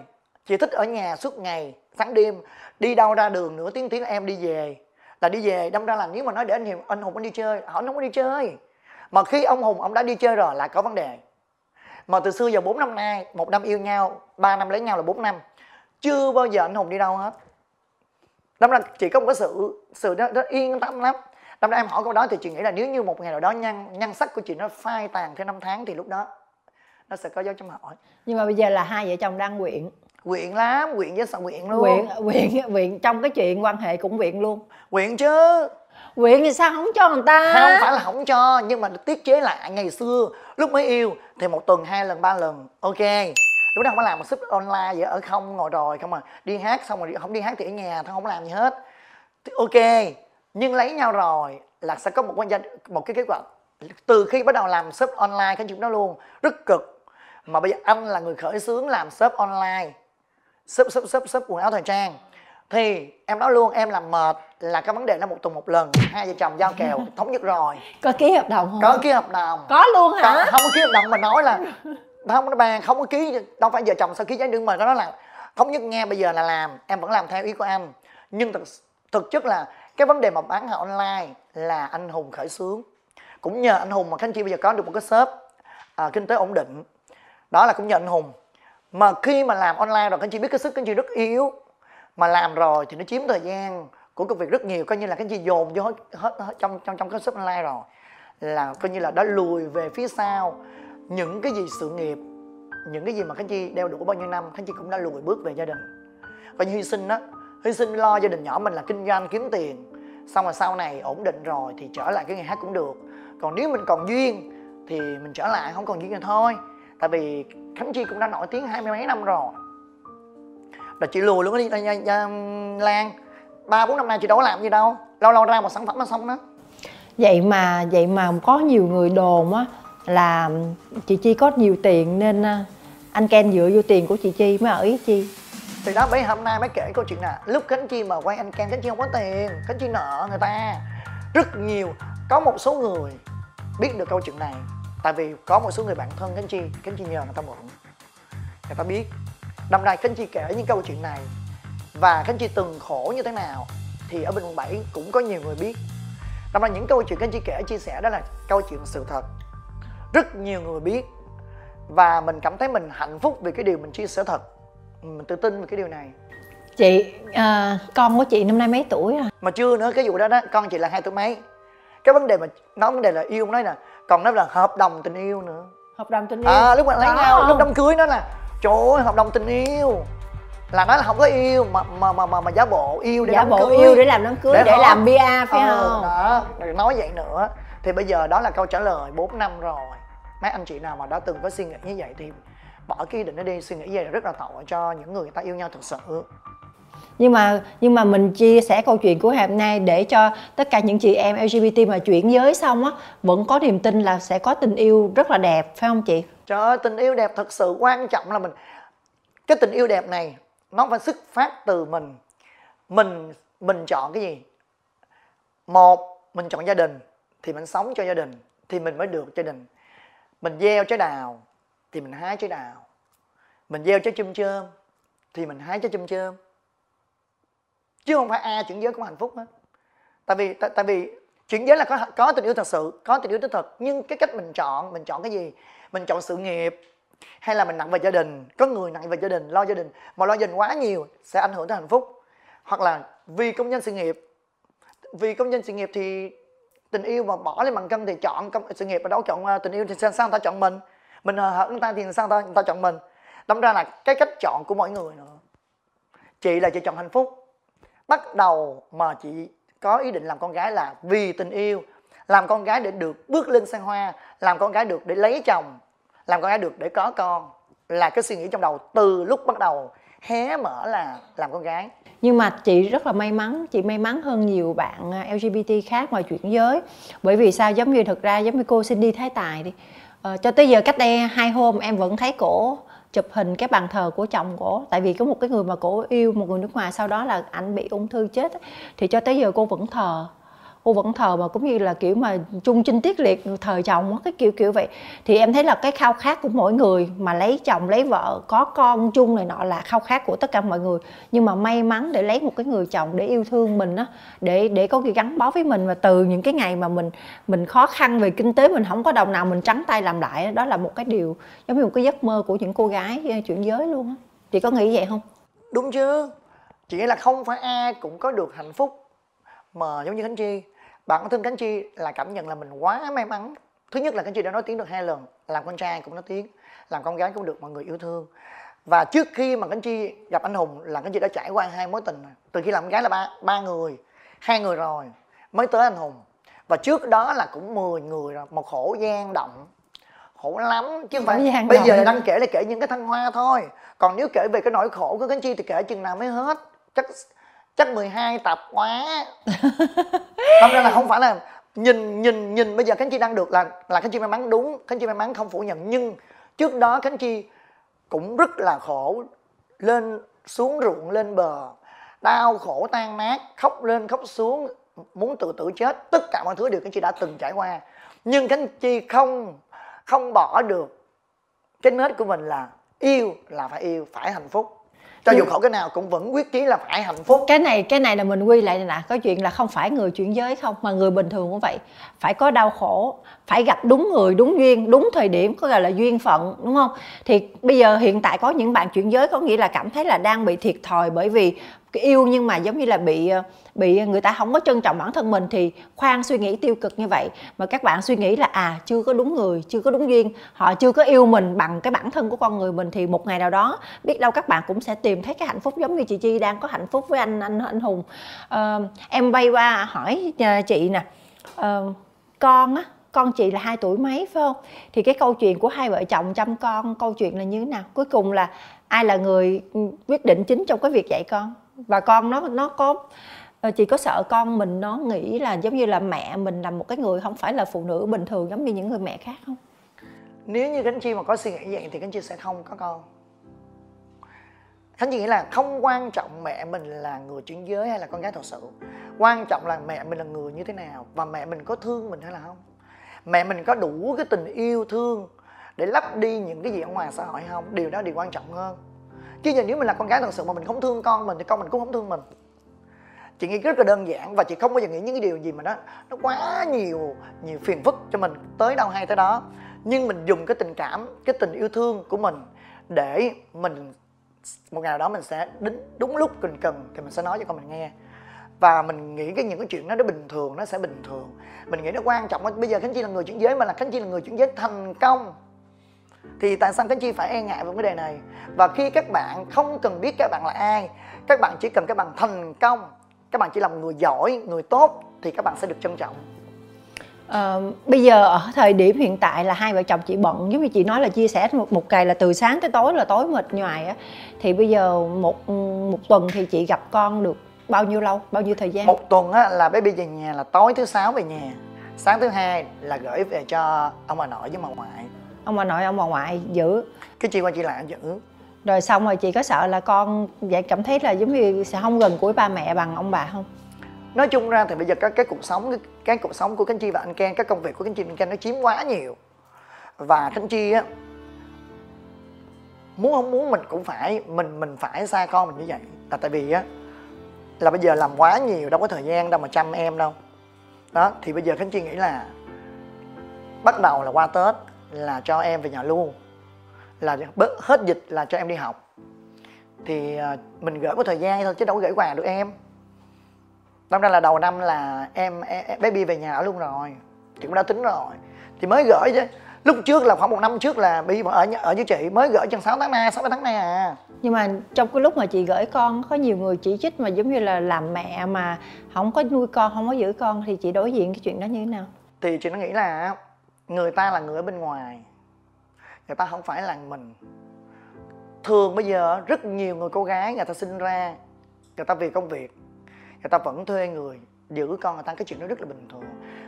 Chị thích ở nhà suốt ngày sáng đêm đi đâu ra đường nửa tiếng tiếng em đi về. Là đi về đâm ra là nếu mà nói để anh hùng anh hùng anh đi chơi họ không có đi chơi. Mà khi ông hùng ông đã đi chơi rồi là có vấn đề mà từ xưa giờ 4 năm nay một năm yêu nhau 3 năm lấy nhau là 4 năm. Chưa bao giờ anh hùng đi đâu hết. Đâm ra chỉ có một cái sự sự đó, đó yên tâm lắm. Đâm ra em hỏi câu đó thì chị nghĩ là nếu như một ngày nào đó nhân nhân sắc của chị nó phai tàn theo năm tháng thì lúc đó nó sẽ có dấu chấm hỏi. Nhưng mà bây giờ là hai vợ chồng đang quyện quyện lắm quyện với sao quyện luôn. Quyện quyện quyện trong cái chuyện quan hệ cũng quyện luôn. Quyện chứ quyện thì sao không cho người ta? Không phải là không cho, nhưng mà tiết chế lại ngày xưa, lúc mới yêu, thì một tuần, hai lần, ba lần, ok. Lúc đó không có làm một ship online vậy, ở không, ngồi rồi không mà đi hát xong rồi không đi hát thì ở nhà thôi, không làm gì hết. Thì ok, nhưng lấy nhau rồi là sẽ có một quan danh một cái kế hoạch từ khi bắt đầu làm shop online cái chuyện đó luôn, rất cực. Mà bây giờ anh là người khởi xướng làm shop online. Shop shop shop shop quần áo thời trang thì em nói luôn em làm mệt là cái vấn đề là một tuần một lần. Hai vợ chồng giao kèo thống nhất rồi. Có ký hợp đồng không? Có ký hợp đồng. Có luôn hả? Có, không có ký hợp đồng mà nói là không nó bàn không có ký đâu phải vợ chồng sao ký giấy đơn mà nó là thống nhất nghe bây giờ là làm em vẫn làm theo ý của anh. Nhưng thực thực chất là cái vấn đề mà bán hàng online là anh hùng khởi xướng. Cũng nhờ anh hùng mà khánh chi bây giờ có được một cái shop à, kinh tế ổn định. Đó là cũng nhờ anh hùng. Mà khi mà làm online rồi khánh chi biết cái sức khánh chi rất yếu mà làm rồi thì nó chiếm thời gian của công việc rất nhiều coi như là cái gì dồn vô hết, hết, hết trong trong trong cái shop online rồi. Là coi như là đã lùi về phía sau những cái gì sự nghiệp những cái gì mà khánh chi đeo đuổi bao nhiêu năm khánh chi cũng đã lùi bước về gia đình. Coi như hy sinh đó hy sinh lo gia đình nhỏ mình là kinh doanh kiếm tiền. Xong rồi sau này ổn định rồi thì trở lại cái nghề hát cũng được. Còn nếu mình còn duyên thì mình trở lại không còn duyên thì thôi. Tại vì khánh chi cũng đã nổi tiếng hai mươi mấy năm rồi là chị lùi luôn đi lan. Ba bốn năm nay chị đâu có làm gì đâu. Lâu lâu ra một sản phẩm là xong đó. Vậy mà vậy mà có nhiều người đồn á là chị chi có nhiều tiền nên à, anh ken dựa vô tiền của chị chi mới ở ý chi. Thì đó mấy hôm nay mới kể câu chuyện là lúc khánh chi mà quay anh ken khánh chi không có tiền. Khánh chi nợ người ta. Rất nhiều. Có một số người biết được câu chuyện này. Tại vì có một số người bạn thân khánh chi. Khánh chi nhờ người ta mượn. Người ta biết năm nay khánh chi kể những câu chuyện này. Và khánh chi từng khổ như thế nào thì ở bên quận 7 cũng có nhiều người biết. Năm nay những câu chuyện khánh chi kể chia sẻ đó là câu chuyện sự thật. Rất nhiều người biết. Và mình cảm thấy mình hạnh phúc vì cái điều mình chia sẻ thật. Mình tự tin về cái điều này. Chị à, con của chị năm nay mấy tuổi à mà chưa nữa cái vụ đó đó con chị là hai tuổi mấy. Cái vấn đề mà nói vấn đề là yêu nói nè còn nói là hợp đồng tình yêu nữa. Hợp đồng tình yêu. à lúc mà lấy nhau lúc đám cưới nó là trời ơi hợp đồng tình yêu. Là nói là không có yêu mà mà mà mà, mà giả bộ yêu để giả bộ cưới. yêu để làm đám cưới để, để làm bia phải ờ, không? đó. Nói vậy nữa. Thì bây giờ đó là câu trả lời 4 năm rồi. Mấy anh chị nào mà đã từng có suy nghĩ như vậy thì bỏ cái ý định nó đi. Suy nghĩ về là rất là tội cho những người người ta yêu nhau thật sự nhưng mà nhưng mà mình chia sẻ câu chuyện của hôm nay để cho tất cả những chị em LGBT mà chuyển giới xong á, vẫn có niềm tin là sẽ có tình yêu rất là đẹp, phải không chị? Trời ơi, tình yêu đẹp thật sự quan trọng là mình, cái tình yêu đẹp này nó phải xuất phát từ mình. Mình mình chọn cái gì? Một, mình chọn gia đình, thì mình sống cho gia đình, thì mình mới được gia đình. Mình gieo trái đào, thì mình hái trái đào. Mình gieo trái chum chơm thì mình hái trái chum chơm chứ không phải a chuyển giới cũng hạnh phúc hết. Tại vì tại, tại vì chuyển giới là có có tình yêu thật sự có tình yêu đích thực. Nhưng cái cách mình chọn mình chọn cái gì? Mình chọn sự nghiệp hay là mình nặng về gia đình? Có người nặng về gia đình lo gia đình. Mà lo gia đình quá nhiều sẽ ảnh hưởng tới hạnh phúc. Hoặc là vì công nhân sự nghiệp. Vì công nhân sự nghiệp thì tình yêu mà bỏ lên bằng cân thì chọn công sự nghiệp mà đâu chọn à, tình yêu thì sao, sao người ta chọn mình? Mình hợp người ta thì sao người ta, người ta chọn mình? Đâm ra là cái cách chọn của mỗi người nữa. Chị là chị chọn hạnh phúc bắt đầu mà chị có ý định làm con gái là vì tình yêu. Làm con gái để được bước lên sang hoa làm con gái được để lấy chồng làm con gái được để có con là cái suy nghĩ trong đầu từ lúc bắt đầu. Hé mở là làm con gái. Nhưng mà chị rất là may mắn chị may mắn hơn nhiều bạn à, lgbt khác ngoài chuyển giới. Bởi vì sao? Giống như thực ra giống như cô Cindy Thái Tài đi. Ờ, cho tới giờ cách đây hai hôm em vẫn thấy cổ chụp hình cái bàn thờ của chồng cổ. Tại vì có một cái người mà cổ yêu, một người nước ngoài, sau đó là anh bị ung thư chết thì cho tới giờ cô vẫn thờ cô vẫn thờ mà cũng như là, kiểu mà, chung chinh tiết liệt, thờ chồng cái kiểu kiểu vậy. Thì em thấy là cái khao khát của mỗi người mà lấy chồng, lấy vợ, có con chung này nọ là khao khát của tất cả mọi người. Nhưng mà may mắn để lấy một cái người chồng để yêu thương mình á, để để có cái gắn bó với mình và từ những cái ngày mà mình mình khó khăn về kinh tế, mình không có đồng nào mình trắng tay làm lại đó là một cái điều giống như một cái giấc mơ của những cô gái ờ, chuyển giới luôn á. Chị có nghĩ vậy không? Đúng chứ. Chỉ là không phải ai cũng có được hạnh phúc mà giống như khánh chi bản thân Khánh Chi là cảm nhận là mình quá may mắn. Thứ nhất là Khánh Chi đã nói tiếng được hai lần làm con trai cũng nói tiếng làm con gái cũng được mọi người yêu thương. Và trước khi mà Khánh Chi gặp anh Hùng là Khánh Chi đã trải qua hai mối tình. Từ khi làm con gái là ba ba người hai người rồi mới tới anh Hùng. Và trước đó là cũng 10 người rồi một khổ gian động. Khổ lắm chứ không phải bây giờ đang kể là kể những cái thăng hoa thôi. Còn nếu kể về cái nỗi khổ của Khánh Chi thì kể chừng nào mới hết. Chắc chắc 12 tập quá. Không ra là không phải là nhìn nhìn nhìn bây giờ Khánh Chi đang được là là Khánh Chi may mắn, đúng, Khánh Chi may mắn không phủ nhận. Nhưng trước đó khánh chi cũng rất là khổ, lên xuống ruộng, lên bờ, đau khổ tan nát, khóc lên, khóc xuống, muốn tự tử chết. Tất cả mọi thứ đều khánh chi đã từng trải qua. Nhưng khánh chi không không bỏ được. Cái nết của mình là yêu là phải yêu, phải hạnh phúc cho dù khổ cái nào cũng vẫn quyết chí là phải hạnh phúc. Cái này cái này là mình quy lại nè có chuyện là không phải người chuyển giới không mà người bình thường cũng vậy. Phải có đau khổ phải gặp đúng người đúng duyên đúng thời điểm có gọi là duyên phận đúng không? Thì bây giờ hiện tại có những bạn chuyển giới có nghĩa là cảm thấy là đang bị thiệt thòi bởi vì yêu nhưng mà giống như là bị ờ, bị người ta không có trân trọng bản thân mình thì khoan suy nghĩ tiêu cực như vậy. Mà các bạn suy nghĩ là à chưa có đúng người chưa có đúng duyên họ chưa có yêu mình bằng cái bản thân của con người mình thì một ngày nào đó biết đâu các bạn cũng sẽ tìm thấy cái hạnh phúc giống như chị chi đang có hạnh phúc với anh anh anh hùng. À, em bay qua hỏi ờ, chị nè à, con á con chị là hai tuổi mấy phải không? Thì cái câu chuyện của hai vợ chồng chăm con câu chuyện là như thế nào? Cuối cùng là ai là người quyết định chính trong cái việc dạy con? Và con nó nó có ờ, chị có sợ con mình nó nghĩ là giống như là mẹ mình là một cái người không phải là phụ nữ bình thường giống như những người mẹ khác không? Nếu như cánh chi mà có suy nghĩ vậy thì cánh chi sẽ không có con. Khánh chi nghĩ là không quan trọng mẹ mình là người chuyển giới hay là con gái thật sự. Quan trọng là mẹ mình là người như thế nào và mẹ mình có thương mình hay là không. Mẹ mình có đủ cái tình yêu thương để lấp đi những cái gì ở ngoài xã hội không? Điều đó điều quan trọng hơn. Chứ giờ nếu mình là con gái thật sự mà mình không thương con mình thì con mình cũng không thương mình. Chị nghĩ rất là đơn giản và chị không bao giờ nghĩ những cái điều gì mà nó nó quá nhiều nhiều phiền phức cho mình, tới đâu hay tới đó. Nhưng mình dùng cái tình cảm, cái tình yêu thương của mình để mình, một ngày nào đó mình sẽ đến đúng lúc cần cần thì mình sẽ nói cho con mình nghe. Và mình nghĩ cái những cái chuyện đó nó bình thường, nó sẽ bình thường. Mình nghĩ nó quan trọng. Bây giờ khánh chi là người chuyển giới mà là khánh chi là người chuyển giới thành công thì tại sao khánh chi phải e ngại về vấn đề này? Và khi các bạn không cần biết các bạn là ai các bạn chỉ cần các bạn thành công các bạn chỉ là một người giỏi người tốt thì các bạn sẽ được trân trọng. À, bây giờ ở thời điểm hiện tại là hai vợ chồng chị bận giống như chị nói là chia sẻ một một ngày là từ sáng tới tối là tối mệt nhoài á. Thì bây giờ một một tuần thì chị gặp con được bao nhiêu lâu bao nhiêu thời gian? Một tuần á là baby về nhà là tối thứ sáu về nhà sáng thứ hai là gửi về cho ông bà nội với bà ngoại ông bà nội ông bà ngoại giữ. Cái chị qua chị lại giữ. Rồi xong rồi chị có sợ là con vậy cảm thấy là giống như sẽ không gần gũi ba mẹ bằng ông bà không? Nói chung ra thì bây giờ cái, cái cuộc sống cái, cái cuộc sống của khánh chi và anh ken các công việc của khánh chi và anh ken nó chiếm quá nhiều. Và khánh chi á muốn không muốn mình cũng phải mình mình phải xa con mình như vậy. Là tại vì á là bây giờ làm quá nhiều đâu có thời gian đâu mà chăm em đâu. Đó thì bây giờ khánh chi nghĩ là bắt đầu là qua tết là cho em về nhà luôn là hết dịch là cho em đi học. Thì à, mình gửi một thời gian thôi chứ đâu có gửi quà được em. Đâm ra là đầu năm là em, em baby về nhà ở luôn rồi Chị cũng đã tính rồi. Thì mới gửi chứ Lúc trước là khoảng một năm trước là baby ở ở với chị mới gửi chừng 6 tháng nay, 6 tháng nay à. Nhưng mà trong cái lúc mà chị gửi con có nhiều người chỉ trích mà giống như là làm mẹ mà không có nuôi con, không có giữ con thì chị đối diện cái chuyện đó như thế nào? Thì chị nó nghĩ là người ta là người ở bên ngoài, người ta không phải là mình. Thường bây giờ rất nhiều người cô gái người ta sinh ra, người ta vì công việc, người ta vẫn thuê người giữ con người ta, cái chuyện đó rất là bình thường.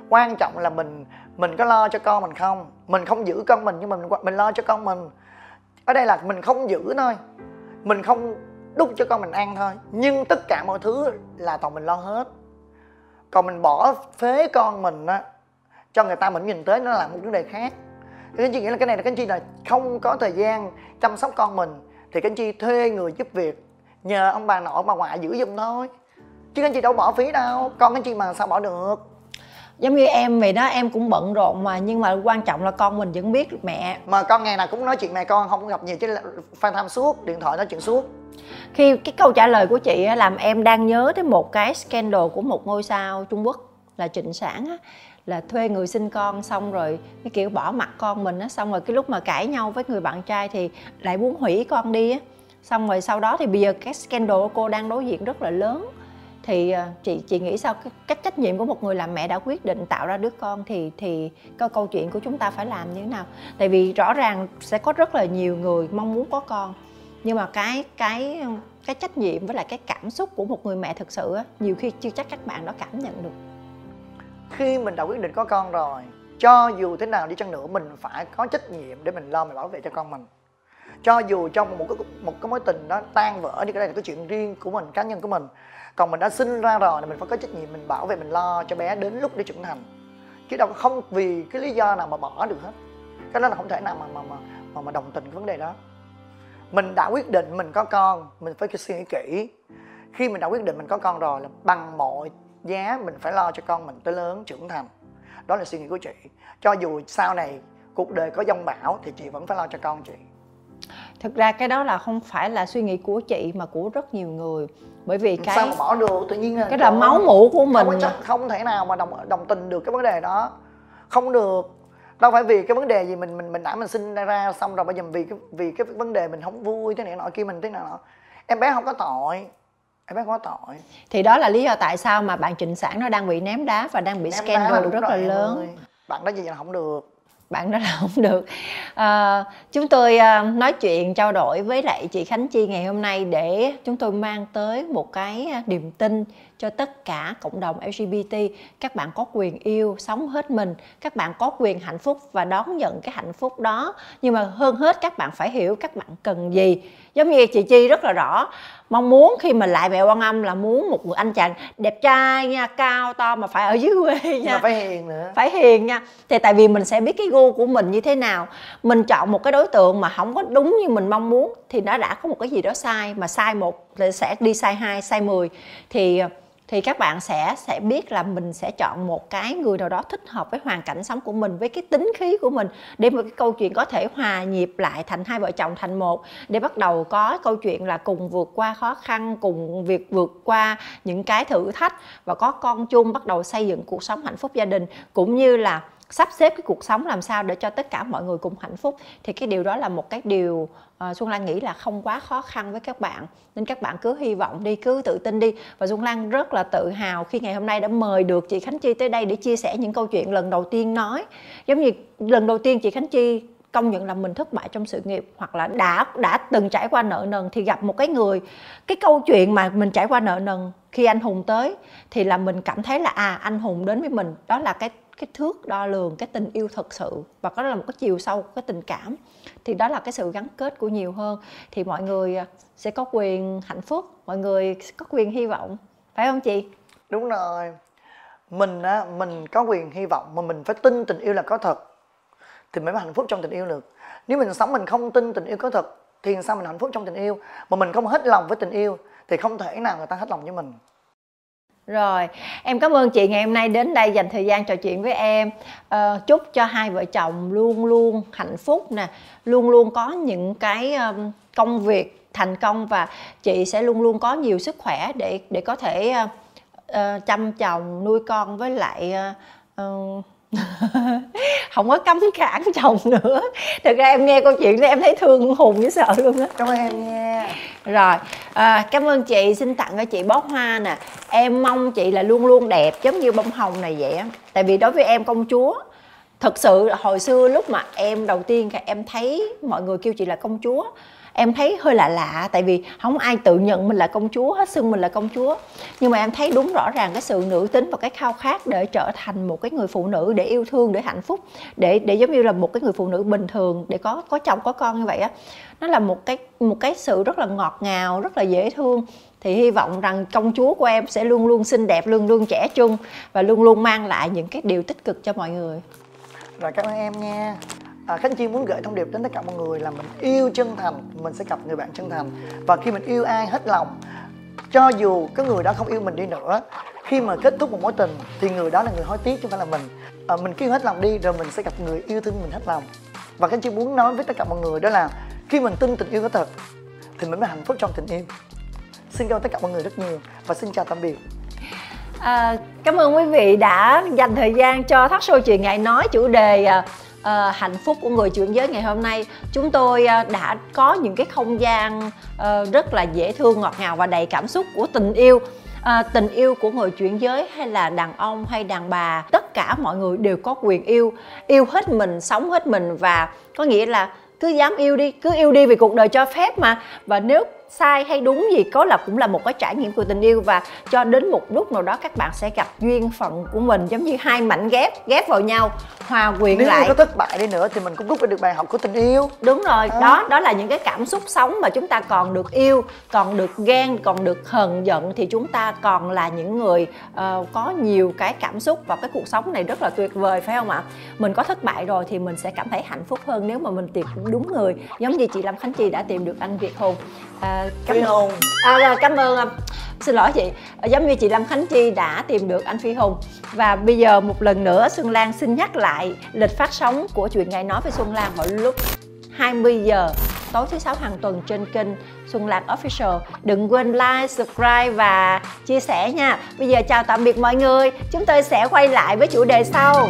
Quan trọng là mình mình có lo cho con mình không? Mình không giữ con mình nhưng mà mình mình lo cho con mình. Ở đây là mình không giữ thôi, mình không đút cho con mình ăn thôi. Nhưng tất cả mọi thứ là toàn mình lo hết. Còn mình bỏ phế con mình á cho người ta mình nhìn tới nó là một vấn đề khác. Thì anh chị nghĩ là cái này là anh chị là không có thời gian chăm sóc con mình thì anh chị thuê người giúp việc nhờ ông bà nội bà ngoại giữ giùm thôi. Chứ anh chị đâu bỏ phí đâu con anh chị mà sao bỏ được? Giống như em vậy đó em cũng bận rộn mà nhưng mà quan trọng là con mình vẫn biết mẹ. Mà con ngày nào cũng nói chuyện mẹ con không gặp nhiều chứ fan tham suốt điện thoại nói chuyện suốt. Khi cái câu trả lời của chị làm em đang nhớ tới một cái scandal của một ngôi sao trung quốc là trịnh sản á là thuê người sinh con xong rồi, cái kiểu bỏ mặt con mình á, xong rồi cái lúc mà cãi nhau với người bạn trai thì lại muốn hủy con đi á. Xong rồi sau đó thì bây giờ cái scandal của cô đang đối diện rất là lớn. Thì ờ, chị chị nghĩ sao? Cái cách, trách nhiệm của một người làm mẹ đã quyết định tạo ra đứa con thì thì cái câu chuyện của chúng ta phải làm như thế nào? Tại vì rõ ràng sẽ có rất là nhiều người mong muốn có con, nhưng mà cái cái cái trách nhiệm với lại cái cảm xúc của một người mẹ thực sự á, nhiều khi chưa chắc các bạn đó cảm nhận được khi mình đã quyết định có con rồi cho dù thế nào đi chăng nữa mình phải có trách nhiệm để mình lo mình bảo vệ cho con mình. Cho dù trong một cái một cái mối tình đó tan vỡ thì cái đây là cái chuyện riêng của mình cá nhân của mình còn mình đã sinh ra rồi thì mình phải có trách nhiệm mình bảo vệ mình lo cho bé đến lúc để trưởng thành. Chứ đâu không vì cái lý do nào mà bỏ được hết. Cái đó là không thể nào mà mà mà mà, mà đồng tình cái vấn đề đó. Mình đã quyết định mình có con mình phải suy nghĩ kỹ. Khi mình đã quyết định mình có con rồi là bằng mọi giá mình phải lo cho con mình tới lớn trưởng thành. Đó là suy nghĩ của chị. Cho dù sau này cuộc đời có dông bão thì chị vẫn phải lo cho con chị. Thực ra cái đó là không phải là suy nghĩ của chị mà của rất nhiều người. Bởi vì cái sao mà bỏ được? Tự nhiên cái là máu mủ của mình. không, không thể nào mà đồng đồng tình được cái vấn đề đó. Không được. Đâu phải vì cái vấn đề gì mình mình mình đã mình sinh ra xong rồi bây giờ vì cái vì cái vấn đề mình không vui thế này nọ kia mình thế nào nọ. Em bé không có tội em bé có tội. Thì đó là lý do tại sao mà bạn trịnh sản nó đang bị ném đá và đang bị ném scandal rất là lớn. ơi. bạn đó gì là không được. Bạn đó là không được. À, chúng tôi à, nói chuyện trao đổi với lại chị khánh chi ngày hôm nay để chúng tôi mang tới một cái niềm tin cho tất cả cộng đồng lgbt các bạn có quyền yêu sống hết mình các bạn có quyền hạnh phúc và đón nhận cái hạnh phúc đó. Nhưng mà hơn hết các bạn phải hiểu các bạn cần gì giống như chị chi rất là rõ. Mong muốn khi mà lại mẹ quan âm là muốn một người anh chàng đẹp trai nha cao to mà phải ở dưới quê nha mà phải hiền nữa. Phải hiền nha. Thì tại vì mình sẽ biết cái gu của mình như thế nào. Mình chọn một cái đối tượng mà không có đúng như mình mong muốn thì nó đã có một cái gì đó sai. Mà sai một sẽ đi sai hai sai mười. Thì thì các bạn sẽ sẽ biết là mình sẽ chọn một cái người nào đó thích hợp với hoàn cảnh sống của mình, với cái tính khí của mình, để một cái câu chuyện có thể hòa nhịp lại thành hai vợ chồng thành một, để bắt đầu có câu chuyện là cùng vượt qua khó khăn, cùng việc vượt qua những cái thử thách và có con chung, bắt đầu xây dựng cuộc sống hạnh phúc gia đình, cũng như là sắp xếp cái cuộc sống làm sao để cho tất cả mọi người cùng hạnh phúc thì cái điều đó là một cái điều uh, Xuân Lan nghĩ là không quá khó khăn với các bạn. Nên các bạn cứ hy vọng đi cứ tự tin đi. Và Xuân Lan rất là tự hào khi ngày hôm nay đã mời được chị Khánh Chi tới đây để chia sẻ những câu chuyện lần đầu tiên nói. Giống như lần đầu tiên chị Khánh Chi công nhận là mình thất bại trong sự nghiệp hoặc là đã đã từng trải qua nợ nần thì gặp một cái người cái câu chuyện mà mình trải qua nợ nần khi anh hùng tới thì là mình cảm thấy là à anh hùng đến với mình đó là cái cái thước đo lường, cái tình yêu thật sự và đó là một cái chiều sâu của cái tình cảm, thì đó là cái sự gắn kết của nhiều hơn. Thì mọi người à, sẽ có quyền hạnh phúc, mọi người có quyền hy vọng, phải không chị? Đúng rồi. Mình á, mình có quyền hy vọng mà mình phải tin tình yêu là có thật thì mới hạnh phúc trong tình yêu được. Nếu mình sống mình không tin tình yêu có thật thì sao mình hạnh phúc trong tình yêu? Mà mình không hết lòng với tình yêu thì không thể nào người ta hết lòng với mình rồi, em cảm ơn chị ngày hôm nay đến đây dành thời gian trò chuyện với em. À, chúc cho hai vợ chồng luôn luôn hạnh phúc nè, luôn luôn có những cái um, công việc thành công và chị sẽ luôn luôn có nhiều sức khỏe để để có thể uh, chăm chồng, nuôi con với lại uh, uh, không có cấm cản chồng nữa. Thực ra em nghe câu chuyện đó em thấy thương hùng với sợ luôn á. Cảm ơn em nha. Rồi à, cảm ơn chị xin tặng cho chị bó hoa nè. Em mong chị là luôn luôn đẹp giống như bông hồng này vậy á. Tại vì đối với em công chúa thật sự hồi xưa lúc mà em đầu tiên em thấy mọi người kêu chị là công chúa em thấy hơi lạ lạ, tại vì không ai tự nhận mình là công chúa, hết xưng mình là công chúa. Nhưng mà em thấy đúng rõ ràng cái sự nữ tính và cái khao khát để trở thành một cái người phụ nữ để yêu thương, để hạnh phúc, để để giống như là một cái người phụ nữ bình thường, để có có chồng, có con như vậy á. Nó là một cái một cái sự rất là ngọt ngào, rất là dễ thương. Thì hy vọng rằng công chúa của em sẽ luôn luôn xinh đẹp, luôn luôn trẻ trung và luôn luôn mang lại những cái điều tích cực cho mọi người. Rồi, cảm ơn em nha à, khánh chi muốn gửi thông điệp đến tất cả mọi người là mình yêu chân thành mình sẽ gặp người bạn chân thành. Và khi mình yêu ai hết lòng cho dù cái người đó không yêu mình đi nữa khi mà kết thúc một mối tình thì người đó là người hối tiếc chứ không phải là mình. À, mình kêu hết lòng đi rồi mình sẽ gặp người yêu thương mình hết lòng. Và khánh chi muốn nói với tất cả mọi người đó là khi mình tin tình yêu có thật thì mình mới hạnh phúc trong tình yêu. Xin cảm ơn tất cả mọi người rất nhiều và xin chào tạm biệt. À, cảm ơn quý vị đã dành thời gian cho thoát show chuyện ngày nói chủ đề à, uh, hạnh phúc của người chuyển giới ngày hôm nay. Chúng tôi uh, đã có những cái không gian uh, rất là dễ thương ngọt ngào và đầy cảm xúc của tình yêu. À, tình yêu của người chuyển giới hay là đàn ông hay đàn bà tất cả mọi người đều có quyền yêu. Yêu hết mình sống hết mình và có nghĩa là cứ dám yêu đi cứ yêu đi vì cuộc đời cho phép mà. Và nếu sai hay đúng gì có là cũng là một cái trải nghiệm của tình yêu và cho đến một lúc nào đó các bạn sẽ gặp duyên phận của mình giống như hai mảnh ghép ghép vào nhau hòa quyện nếu lại. như có thất bại đi nữa thì mình cũng rút ra được bài học của tình yêu. Đúng rồi À. đó đó là những cái cảm xúc sống mà chúng ta còn được yêu còn được ghen còn được hờn giận thì chúng ta còn là những người ờ, có nhiều cái cảm xúc và cái cuộc sống này rất là tuyệt vời phải không ạ? Mình có thất bại rồi thì mình sẽ cảm thấy hạnh phúc hơn nếu mà mình tìm đúng người. Giống như chị Lâm Khánh Chi đã tìm được anh Việt Hùng à, cảm Phi Hùng. À, cảm ơn xin lỗi chị. Giống như chị Lâm Khánh Chi đã tìm được anh Phi Hùng. Và bây giờ một lần nữa Xuân Lan xin nhắc lại lịch phát sóng của chuyện ngày nói với Xuân Lan vào lúc 20 giờ tối thứ sáu hàng tuần trên kênh Xuân Lan Official. Đừng quên like, subscribe và chia sẻ nha. Bây giờ chào tạm biệt mọi người. Chúng tôi sẽ quay lại với chủ đề sau